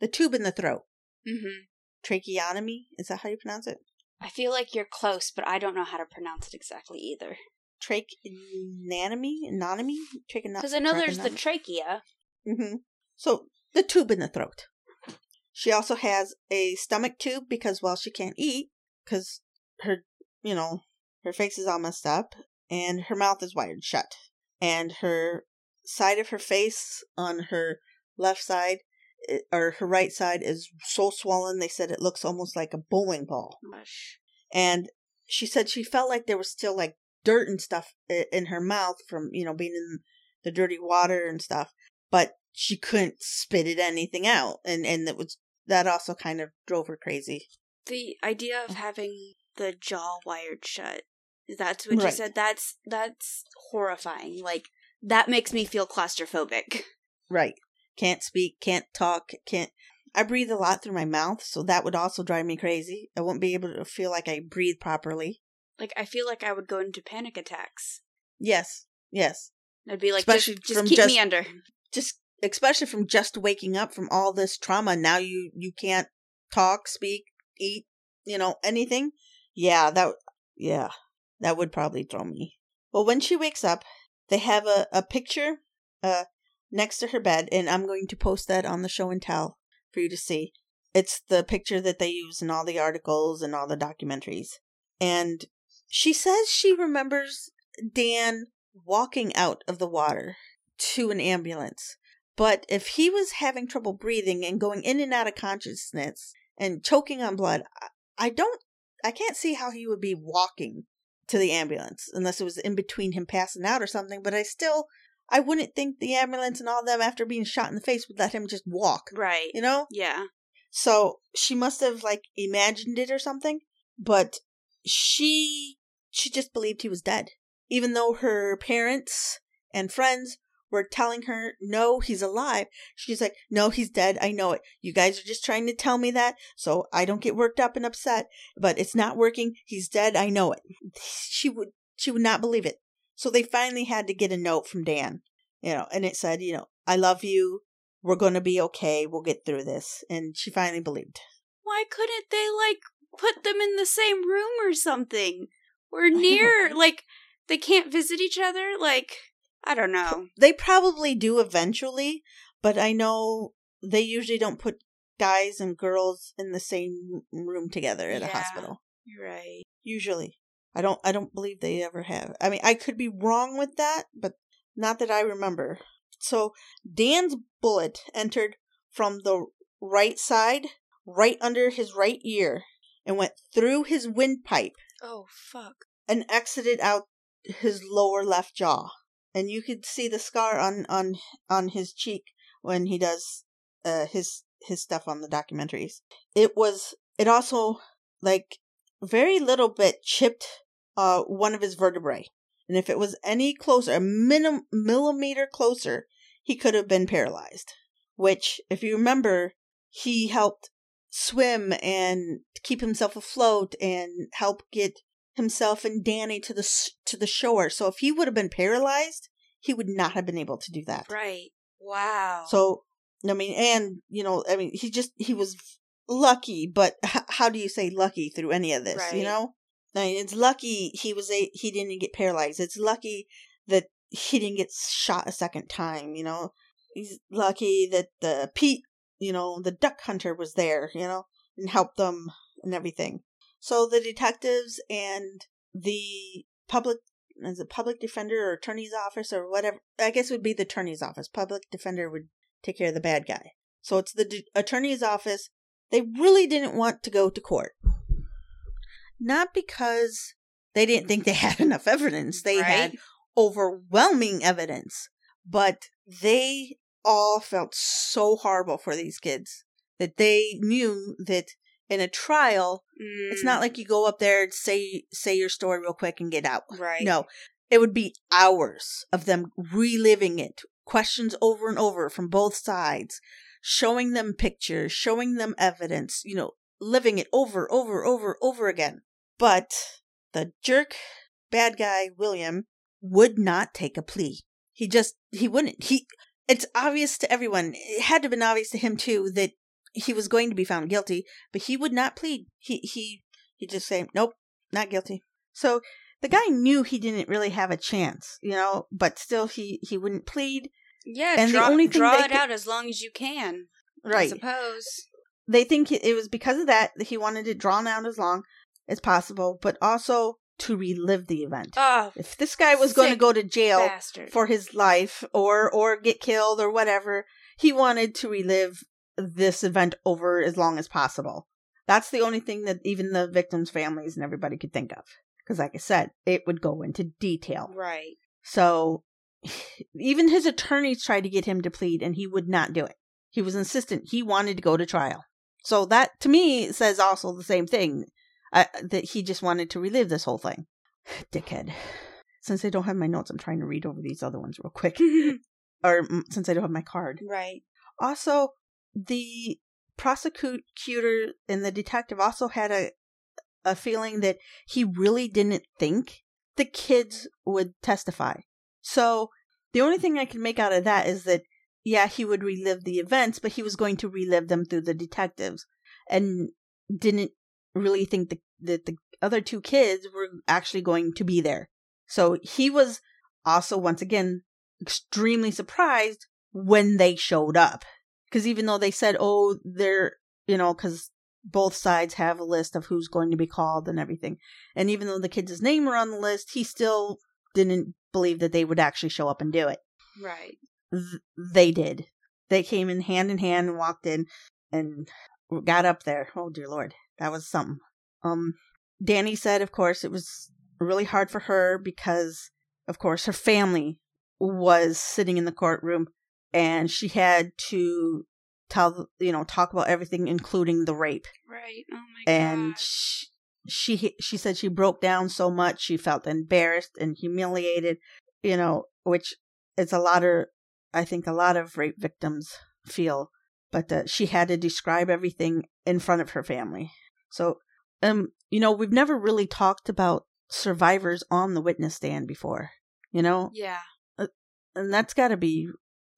The tube in the throat. Mm-hmm. Tracheotomy? Is that how you pronounce it? I feel like you're close, but I don't know how to pronounce it exactly either. Tracheotomy? Anotomy? Tracheotomy? Because I know there's the trachea. hmm So the tube in the throat. She also has a stomach tube because well she can't eat because her you know her face is all messed up and her mouth is wired shut and her side of her face on her left side eh, or her right side is so swollen they said it looks almost like a bowling ball Mush. and she said she felt like there was still like dirt and stuff in her mouth from you know being in the dirty water and stuff but she couldn't spit it anything out and and that was that also kind of drove her crazy The idea of mm. having the jaw wired shut. That's what you said. That's that's horrifying. Like that makes me feel claustrophobic. right can't speak can't talk can't i breathe a lot through my mouth so that would also drive me crazy i won't be able to feel like i breathe properly Like I feel like I would go into panic attacks. yes yes I'd be like, Especially just, just keep just- me under. just especially from just waking up from all this trauma now you you can't talk speak eat you know anything yeah that yeah that would probably throw me. Well when she wakes up they have a, a picture uh next to her bed and i'm going to post that on the show and tell for you to see. It's the picture that they use in all the articles and all the documentaries. And she says she remembers dan walking out of the water to an ambulance. But if he was having trouble breathing and going in and out of consciousness and choking on blood, I- don't, I can't see how he would be walking to the ambulance unless it was in between him passing out or something. But I still, I wouldn't think the ambulance and all them after being shot in the face would let him just walk, Right. you know? Yeah. So she must have like imagined it or something, but she she just believed he was dead. Even though her parents and friends were telling her, "No, he's alive." She's like, "No, he's dead. I know it. You guys are just trying to tell me that so I don't get worked up and upset, but it's not working. He's dead. I know it." She would she would not believe it. So they finally had to get a note from Dan, you know, and it said, you know, "I love you. We're going to be okay. We'll get through this." And she finally believed. Why couldn't they like put them in the same room or something? Know. near like they can't visit each other? Like I don't know. They probably do eventually, but I know they usually don't put guys and girls in the same room together at a hospital. Right. Usually. I don't I don't believe they ever have. I mean, I could be wrong with that, but not that I remember. So, Dan's bullet entered from the right side, right under his right ear, and went through his windpipe Oh fuck. and exited out his lower left jaw. And you could see the scar on on on his cheek when he does uh his his stuff on the documentaries. It was it also like very little bit chipped uh one of his vertebrae. And if it was any closer, a minim- millimeter closer, he could have been paralyzed. Which, if you remember, he helped swim and keep himself afloat and help get himself and Danny to the to the shore. So if he would have been paralyzed, he would not have been able to do that. Right. Wow. So I mean, and you know, I mean, he just he was lucky, but h- how do you say lucky through any of this? You know, I mean, it's lucky he was a he didn't get paralyzed. It's lucky that he didn't get shot a second time. You know, he's lucky that the Pete, you know, the duck hunter was there. You know, and helped them and everything. So the detectives and the public is it public defender or attorney's office or whatever i guess it would be the attorney's office. Public defender would take care of the bad guy. So it's the d- attorney's office. They really didn't want to go to court. Not because they didn't think they (laughs) had enough evidence. They had overwhelming evidence. But they all felt so horrible for these kids that they knew that in a trial it's not Mm, like you go up there and say say your story real quick and get out right. no, it would be hours of them reliving it, questions over and over from both sides, showing them pictures, showing them evidence, you know, living it over, over, over, over again. But the jerk bad guy, William, would not take a plea. He just, he wouldn't. He, it's obvious to everyone, it had to have been obvious to him too, that he was going to be found guilty, but he would not plead. He, he, he just say, nope, not guilty. So the guy knew he didn't really have a chance, you know, but still he he wouldn't plead. Yeah. And the only thing draw it could- out as long as you can. Right. I suppose. They think it was because of that that he wanted it drawn out as long as possible, but also to relive the event. Oh, if this guy was going to go to jail bastard. for his life or or get killed or whatever, he wanted to relive this event over as long as possible. That's the only thing that even the victims' families and everybody could think of. Because, like I said, it would go into detail. right. So (sighs) even his attorneys tried to get him to plead and he would not do it. He was insistent. He wanted to go to trial. So that to me says also the same thing uh, that he just wanted to relive this whole thing. (sighs) Dickhead. Since I don't have my notes, I'm trying to read over these other ones real quick. (laughs) or mm, since I don't have my card. right. Also, the prosecutor and the detective also had a a feeling that he really didn't think the kids would testify. So the only thing I can make out of that is that yeah, he would relive the events, but he was going to relive them through the detectives, and didn't really think the, that the other two kids were actually going to be there. So he was also once again extremely surprised when they showed up because even though they said, "Oh, they're," you know, because both sides have a list of who's going to be called and everything, and even though the kids' name were on the list, he still didn't believe that they would actually show up and do it. Right. Th- they did. They came in hand in hand and walked in and got up there. Oh dear lord, that was something. Um, Danny said, of course, it was really hard for her because, of course, her family was sitting in the courtroom and she had to tell, you know, talk about everything, including the rape. Right. Oh my And god. she, she she said she broke down so much she felt embarrassed and humiliated, you know, which is a lot of I think a lot of rape victims feel. But uh, she had to describe everything in front of her family. So, um, you know, we've never really talked about survivors on the witness stand before. You know, Yeah. and that's got to be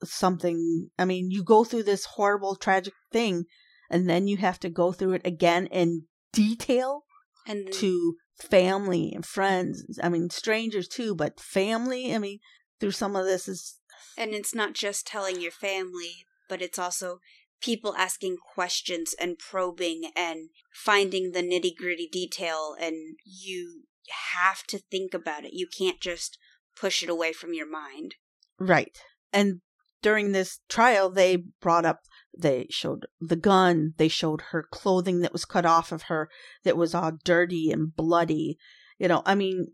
something. I mean, you go through this horrible, tragic thing, and then you have to go through it again in detail And to family and friends. I mean, strangers too, but family. I mean, through some of this is and it's not just telling your family, but it's also people asking questions and probing and finding the nitty gritty detail, and you have to think about it. You can't just push it away from your mind. Right. And during this trial, they brought up, they showed the gun, they showed her clothing that was cut off of her that was all dirty and bloody. You know, I mean,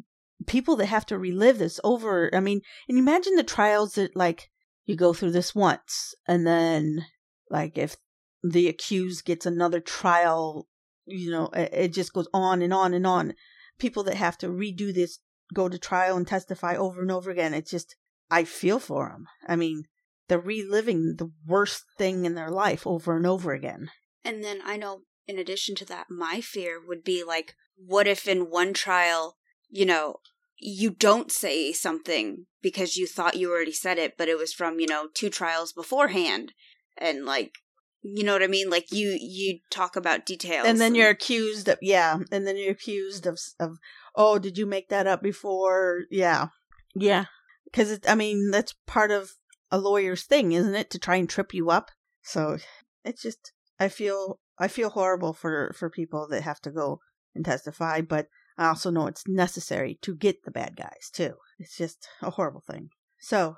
people that have to relive this over, I mean, and imagine the trials that, like, you go through this once, and then, like, if the accused gets another trial, you know, it, just goes on and on and on. People that have to redo this, go to trial and testify over and over again. It's just, I feel for them. I mean, they're reliving the worst thing in their life over and over again. And then I know, in addition to that, my fear would be like, what if in one trial, you know, you don't say something because you thought you already said it, but it was from, you know, two trials beforehand. And like, you know what I mean? Like you, you talk about details. And then you're accused of, yeah. And then you're accused of, of, oh, did you make that up before? Yeah. Yeah. Cause I mean, that's part of a lawyer's thing, isn't it? To try and trip you up. So it's just, I feel, I feel horrible for, for people that have to go and testify, but I also know it's necessary to get the bad guys too. It's just a horrible thing. So,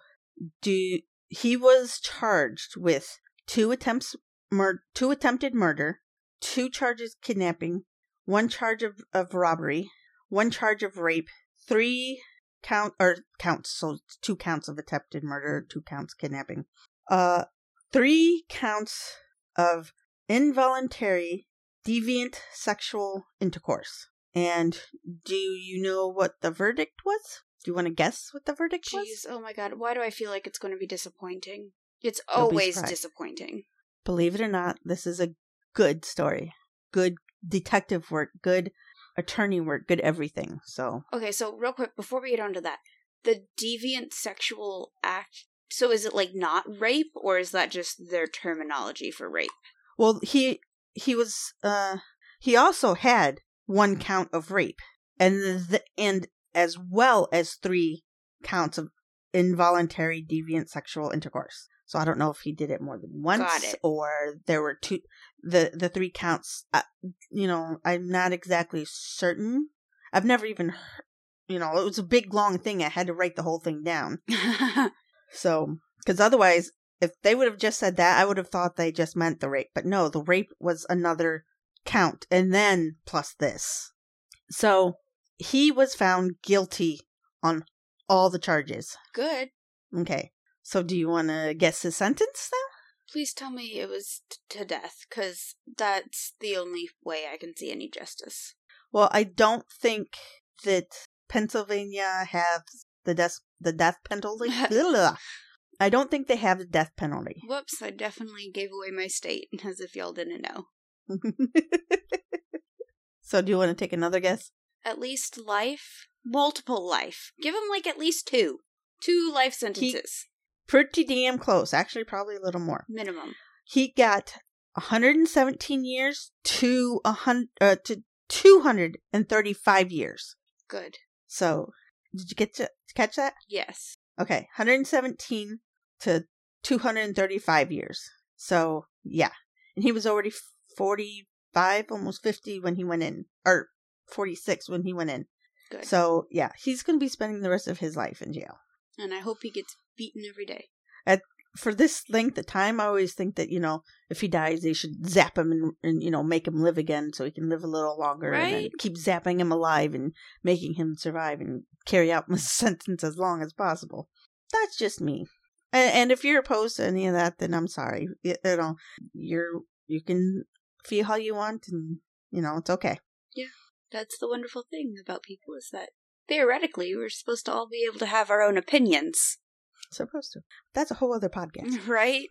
do he was charged with two attempts mur- two attempted murder, two charges kidnapping, one charge of, of robbery, one charge of rape, three count or counts so two counts of attempted murder, two counts kidnapping. Uh three counts of involuntary deviant sexual intercourse. And do you know what the verdict was? Do you want to guess what the verdict Jeez, was? oh my god, why do I feel like it's going to be disappointing? It's always disappointing. Believe it or not, this is a good story. Good detective work, good attorney work, good everything. So, Okay, so real quick before we get onto that, the deviant sexual act. So is it like not rape, or is that just their terminology for rape? well, he he was uh he also had one count of rape and the, and as well as three counts of involuntary deviant sexual intercourse. So I don't know if he did it more than once or there were two the the three counts uh, you know, I'm not exactly certain. I've never even heard, you know, it was a big long thing. I had to write the whole thing down. (laughs) So, because otherwise, if they would have just said that, I would have thought they just meant the rape. But no, the rape was another count, and then plus this. So, he was found guilty on all the charges. Good. Okay. So, do you want to guess his sentence now? Please tell me it was t- to death, because that's the only way I can see any justice. Well, I don't think that Pennsylvania has the death the death penalty. (laughs) I don't think they have the death penalty. Whoops, I definitely gave away my state, (laughs) as if y'all didn't know. (laughs) so, do you want to take another guess? At least life? Multiple life. Give him like at least two. Two life sentences. Pretty damn close. Actually, probably a little more. minimum. He got 117 years to a hun- uh, to 235 years. Good. So, did you get to catch that? Yes. Okay, 117 to 235 years. So, yeah. And he was already 45, almost 50 when he went in, or 46 when he went in. Good. So, yeah, he's going to be spending the rest of his life in jail. and I hope he gets beaten every day. For this length of time, I always think that, you know, if he dies, they should zap him and, and you know, make him live again so he can live a little longer. And then keep zapping him alive and making him survive and carry out (laughs) his sentence as long as possible. That's just me. And, and if you're opposed to any of that, then I'm sorry. You, you know, you're, you can feel how you want and, you know, it's okay. Yeah, that's the wonderful thing about people is that theoretically we're supposed to all be able to have our own opinions. Supposed to. That's a whole other podcast. (laughs) Right?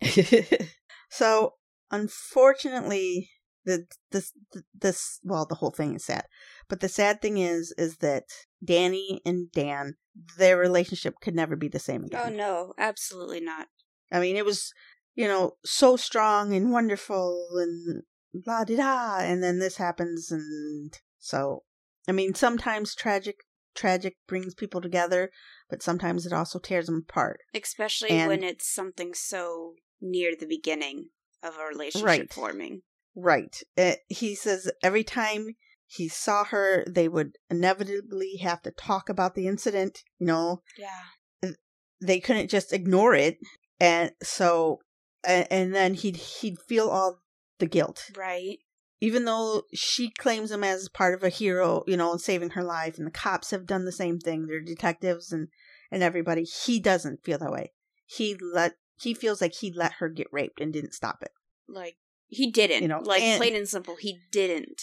(laughs) so unfortunately the this this well the whole thing is sad but the sad thing is is that danny and dan their relationship could never be the same oh, again. Oh no, absolutely not. i mean it was you know so strong and wonderful and blah da da and then this happens and so i mean sometimes tragic tragic brings people together but sometimes it also tears them apart Especially And- when it's something so near the beginning of a relationship Right. forming. Right. Uh, he says every time he saw her, they would inevitably have to talk about the incident. You know, Yeah. they couldn't just ignore it, and so, and, and then he'd he'd feel all the guilt, Right. Even though she claims him as part of a hero, you know, saving her life, and the cops have done the same thing. They're detectives and and everybody. He doesn't feel that way. He let he feels like he let her get raped and didn't stop it. Like he didn't. You know, like and- plain and simple, he didn't.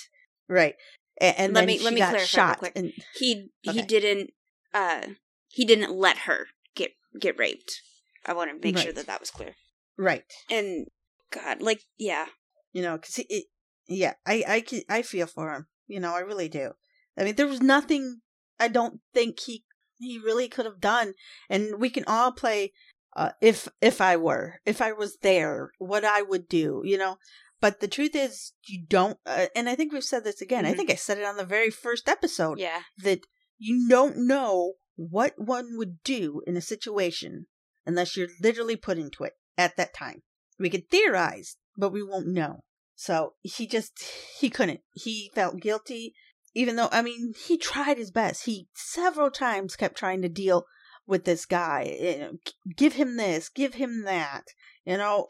Right. And, and Let then me- let me clarify shot. quick. And He he didn't. Uh, he didn't let her get get raped. I want to make sure that that was clear. right. And God, like, yeah, You know, because it, yeah, I I I feel for him. You know, I really do. I mean, there was nothing I don't think he he really could have done, and we can all play. Uh, if if I were, if I was there, what I would do, you know. But the truth is, you don't. Uh, and I think we've said this again. I Mhm. think I said it on the very first episode yeah, that you don't know what one would do in a situation unless you're literally put into it at that time. We could theorize, but we won't know. So he just, he couldn't. He felt guilty, even though, I mean, he tried his best. He several times kept trying to deal with this guy. You know, give him this, give him that. You know,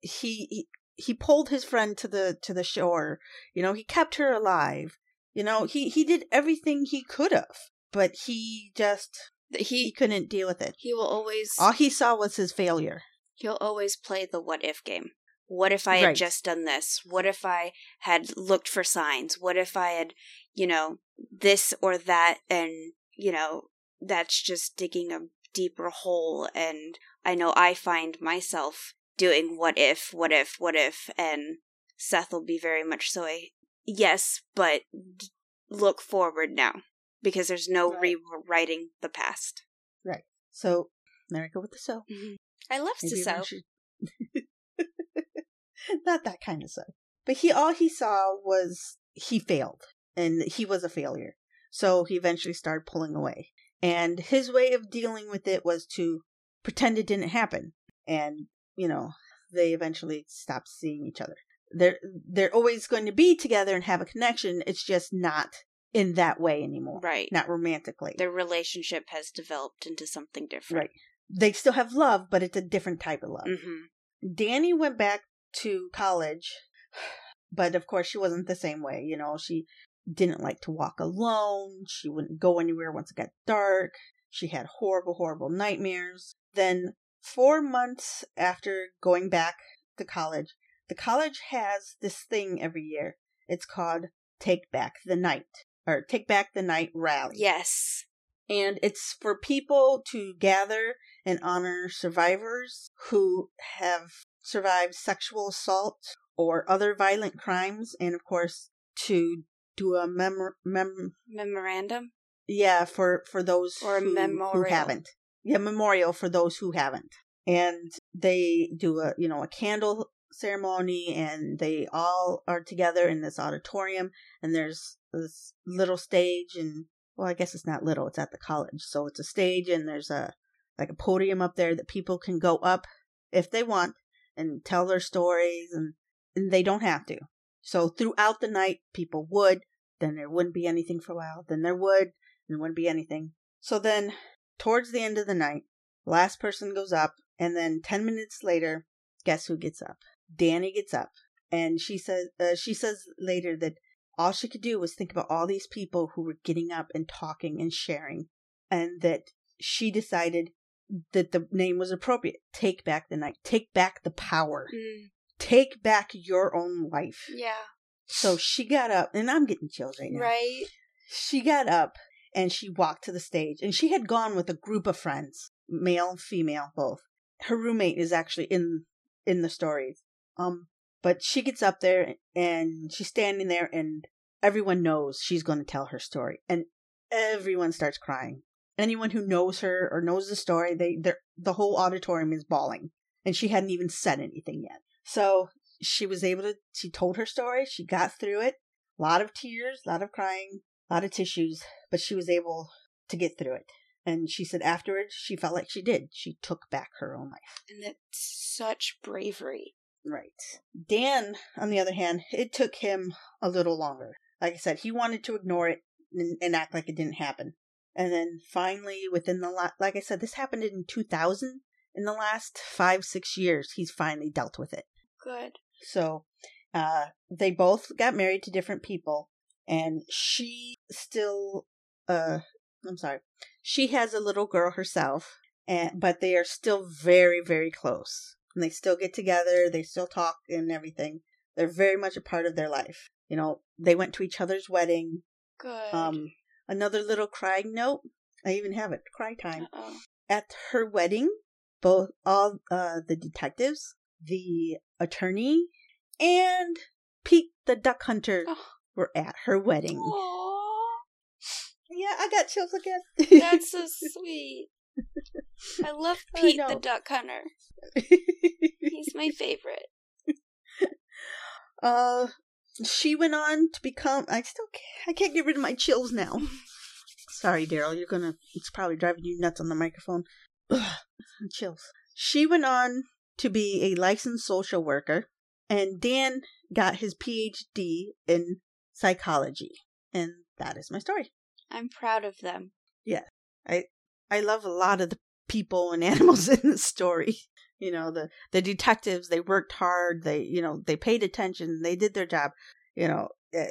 he, he, he pulled his friend to the to the shore. You know, he kept her alive. You know, he he did everything he could have, but he just he he couldn't deal with it. he will always All he saw was his failure. he'll always play the what if game. What if I had Right. just done this? What if I had looked for signs? What if I had, you know, this or that and, you know, that's just digging a deeper hole and I know I find myself doing what if, what if, what if and Seth will be very much so a yes, but look forward now because there's no Right. rewriting the past. Right. So America with the soap. Mm-hmm. I love to Maybe one should- (laughs) Not that kind of soap. But he all he saw was he failed and he was a failure. So he eventually started pulling away. And his way of dealing with it was to pretend it didn't happen. And, you know, they eventually stopped seeing each other. They're they're always going to be together and have a connection. It's just not in that way anymore. Right. Not romantically. their relationship has developed into something different. Right. They still have love, but it's a different type of love. hmm Danny went back to college, but of course she wasn't the same way. You know, she didn't like to walk alone. She wouldn't go anywhere once it got dark. She had horrible, horrible nightmares. Then, four months after going back to college, the college has this thing every year. It's called Take Back the Night or Take Back the Night Rally Yes. and it's for people to gather and honor survivors who have survived sexual assault or other violent crimes and of course to do a mem- mem- Memorandum. yeah for for those Or who, who haven't. Yeah memorial for those who haven't. And they do a you know a candle ceremony and they all are together in this auditorium and there's this little stage and well i guess it's not little it's at the college. So it's a stage and there's a like a podium up there that people can go up if they want and tell their stories and, and they don't have to. So throughout the night people would then there wouldn't be anything for a while then there would and there wouldn't be anything. So then towards the end of the night last person goes up and then 10 minutes later guess who gets up? Danny gets up. And she says uh, she says later that all she could do was think about all these people who were getting up and talking and sharing and that she decided that the name was appropriate. Take back the night. Take back the power. Take back your own life. Yeah. so she got up and i'm getting chills right now. Right. she got up and she walked to the stage and she had gone with a group of friends male female both. Her roommate is actually in in the stories. Um but she gets up there and she's standing there and everyone knows she's going to tell her story and everyone starts crying anyone who knows her or knows the story they the whole auditorium is bawling and she hadn't even said anything yet so she was able to she told her story she got through it a lot of tears a lot of crying a lot of tissues, but she was able to get through it. And she said afterwards, she felt like she did. She took back her own life. And that's such bravery. Right. Dan, on the other hand, it took him a little longer. Like I said, he wanted to ignore it and, and act like it didn't happen. And then finally, within the la- like I said, this happened in 2000. In the last five, six years, he's finally dealt with it. Good. So, uh, they both got married to different people, and she still, uh, I'm sorry, she has a little girl herself, and but they are still very, very close. And they still get together, they still talk and everything. They're very much a part of their life. You know, they went to each other's wedding. Good. Um, another little crying note. I even have it. Cry time. Uh-oh. At her wedding, both all uh, the detectives, the attorney, and Pete the duck hunter Oh. were at her wedding. Aw, Yeah, I got chills again. (laughs) that's so sweet. I love I Pete the duck hunter. (laughs) He's my favorite. uh, she went on to become. I still can't, I can't get rid of my chills now. (laughs) Sorry, Daryl. You're gonna. It's probably driving you nuts on the microphone. Ugh, chills. She went on to be a licensed social worker, and Dan got his PhD in psychology, and that is my story. I'm proud of them. Yeah, I I love a lot of the people and (laughs) animals in the story. You know, the the detectives, they worked hard. They, you know, they paid attention. They did their job. You know, uh,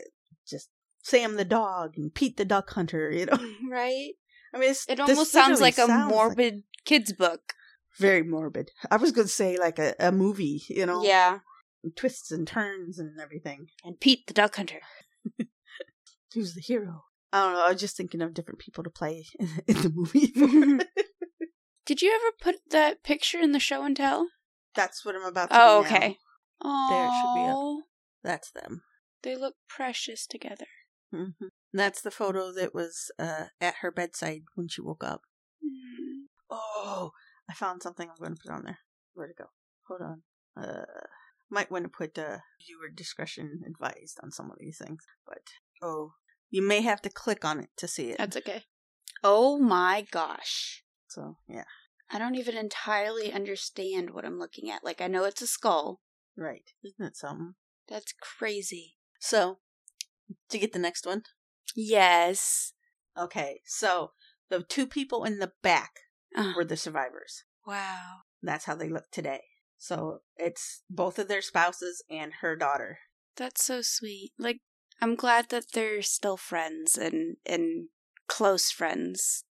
just Sam the dog and Pete the duck hunter. You know, (laughs) Right? I mean, it's, It almost sounds like a sounds morbid kids book. very morbid. I was going to say like a, a movie. You know, Yeah. twists and turns and everything. And Pete the duck hunter. (laughs) Who's the hero? I don't know. I was just thinking of different people to play (laughs) in the movie. Did you ever put that picture in the show and tell? That's what I'm about to Oh, do now. okay. Oh, There it should be up. That's them. They look precious together. hmm That's the photo that was uh, at her bedside when she woke up. Mm. Oh, I found something I'm going to put on there. Where'd it go? Hold on. Uh, might want to put uh, viewer discretion advised on some of these things, but oh, you may have to click on it to see it. That's okay. Oh my gosh. So yeah, I don't even entirely understand what I'm looking at. Like, I know it's a skull. right. Isn't it something? That's crazy. So, to get the next one. Yes. Okay, so the two people in the back Uh, were the survivors. wow. That's how they look today. So it's both of their spouses and her daughter. That's so sweet. Like, I'm glad that they're still friends and and close friends.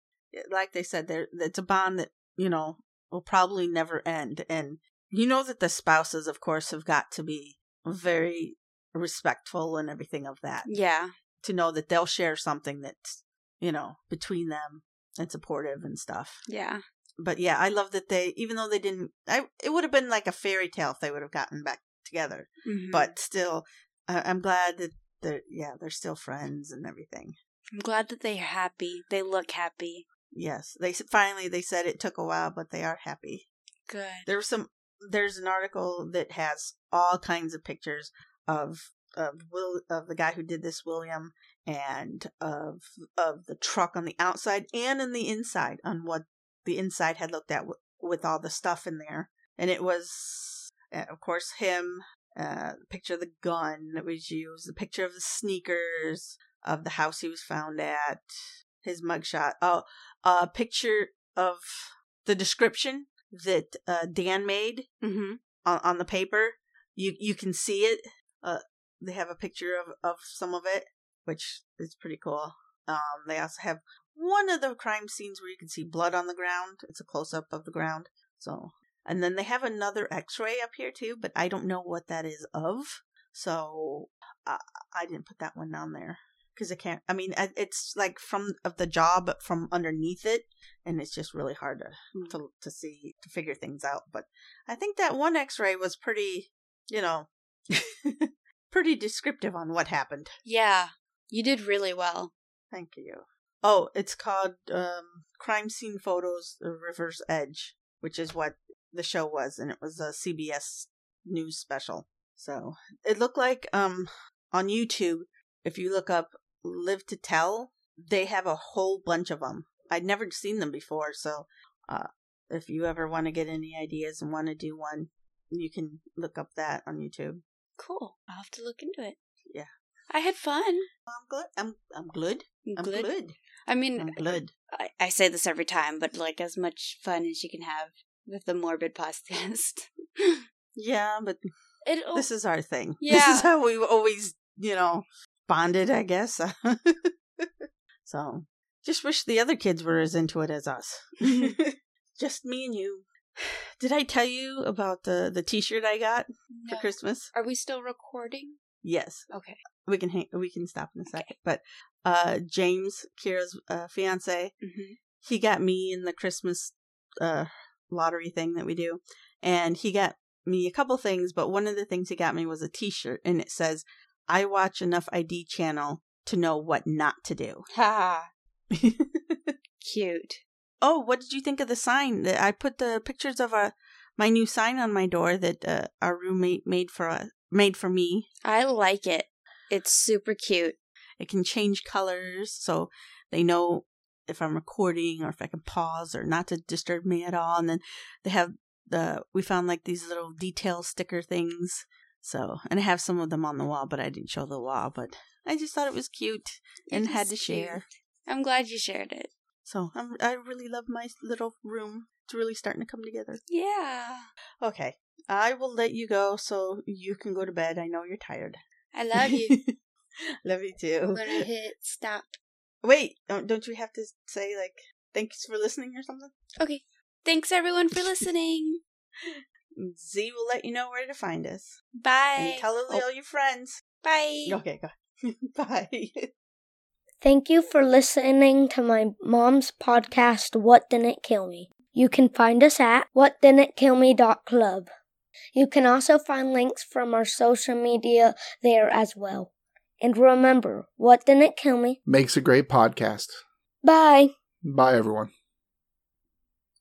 Like they said, there it's a bond that you know will probably never end. And you know that the spouses, of course, have got to be very respectful and everything of that. Yeah. To know that they'll share something that's you know between them and supportive and stuff. Yeah. But yeah, I love that they, even though they didn't, I it would have been like a fairy tale if they would have gotten back together. Mhm. But still, I, I'm glad that they're yeah they're still friends and everything. I'm glad that they're happy. They look happy. Yes, they finally they said it took a while, but they are happy. Good. There was some. There's an article that has all kinds of pictures of of Will of the guy who did this, William, and of of the truck on the outside and in the inside on what the inside had looked at w- with all the stuff in there, and it was uh, of course him. Uh, picture of the gun that was used, the picture of the sneakers, of the house he was found at, his mugshot. Oh, a picture of the description that uh, Dan made Mm-hmm. on, on the paper. You you can see it. Uh, they have a picture of, of some of it, which is pretty cool. Um, they also have one of the crime scenes where you can see blood on the ground. It's a close up of the ground. So, and then they have another X-ray up here too, but I don't know what that is of. So, I I didn't put that one down there because I can't. I mean, it's like from of the job from underneath it, and it's just really hard to to to see to figure things out. But I think that one X-ray was pretty, you know, (laughs) pretty descriptive on what happened. Yeah. You did really well. Thank you. Oh, it's called um, Crime Scene Photos: The River's Edge, which is what the show was, and it was a CBS news special. So it looked like um on YouTube, if you look up "Live to Tell," they have a whole bunch of them. I'd never seen them before, so uh, if you ever want to get any ideas and want to do one, you can look up that on YouTube. Cool. I'll have to look into it. Yeah. I had fun. I'm good. I'm I'm good. I'm Good. good. I mean, I'm good. I, I say this every time, but like as much fun as you can have with the morbid podcast. (laughs) Yeah, but it this is our thing. (laughs) Yeah. This is how we've always, you know, bonded, I guess. (laughs) so, just wish the other kids were as into it as us. (laughs) just me and you. Did I tell you about the the T-shirt I got for Christmas? Are we still recording? Yes, Okay. we can hang, we can stop in a second. But uh, James, Kira's uh, fiance, hmm he got me in the Christmas uh, lottery thing that we do, and he got me a couple things. But one of the things he got me was a T-shirt, and it says, "I watch enough ID channel to know what not to do." (laughs) Ha. (laughs) Cute. oh, what did you think of the sign? That I put the pictures of a my new sign on my door that uh, our roommate made for us, made for me. I like it. It's super cute. It can change colors so they know if I'm recording or if I can pause or not to disturb me at all. And then they have the we found like these little detail sticker things. So and I have some of them on the wall, but I didn't show the wall. But I just thought it was cute and It had to share. cute. I'm glad you shared it. So I'm, I really love my little room. It's really starting to come together. Yeah. Okay, I will let you go so you can go to bed. I know you're tired. I love you. (laughs) love you too. I'm gonna hit stop. Wait, don't don't you have to say like thanks for listening or something? Okay. Thanks everyone for listening. (laughs) Z will let you know where to find us. Bye. And tell oh. all Oh, your friends. bye. Okay, go. (laughs) Bye. (laughs) Thank you for listening to my mom's podcast, What Didn't Kill Me. You can find us at whatdidn'tkillme.club. You can also find links from our social media there as well. And remember, what didn't kill me? Makes a great podcast. Bye. Bye, everyone.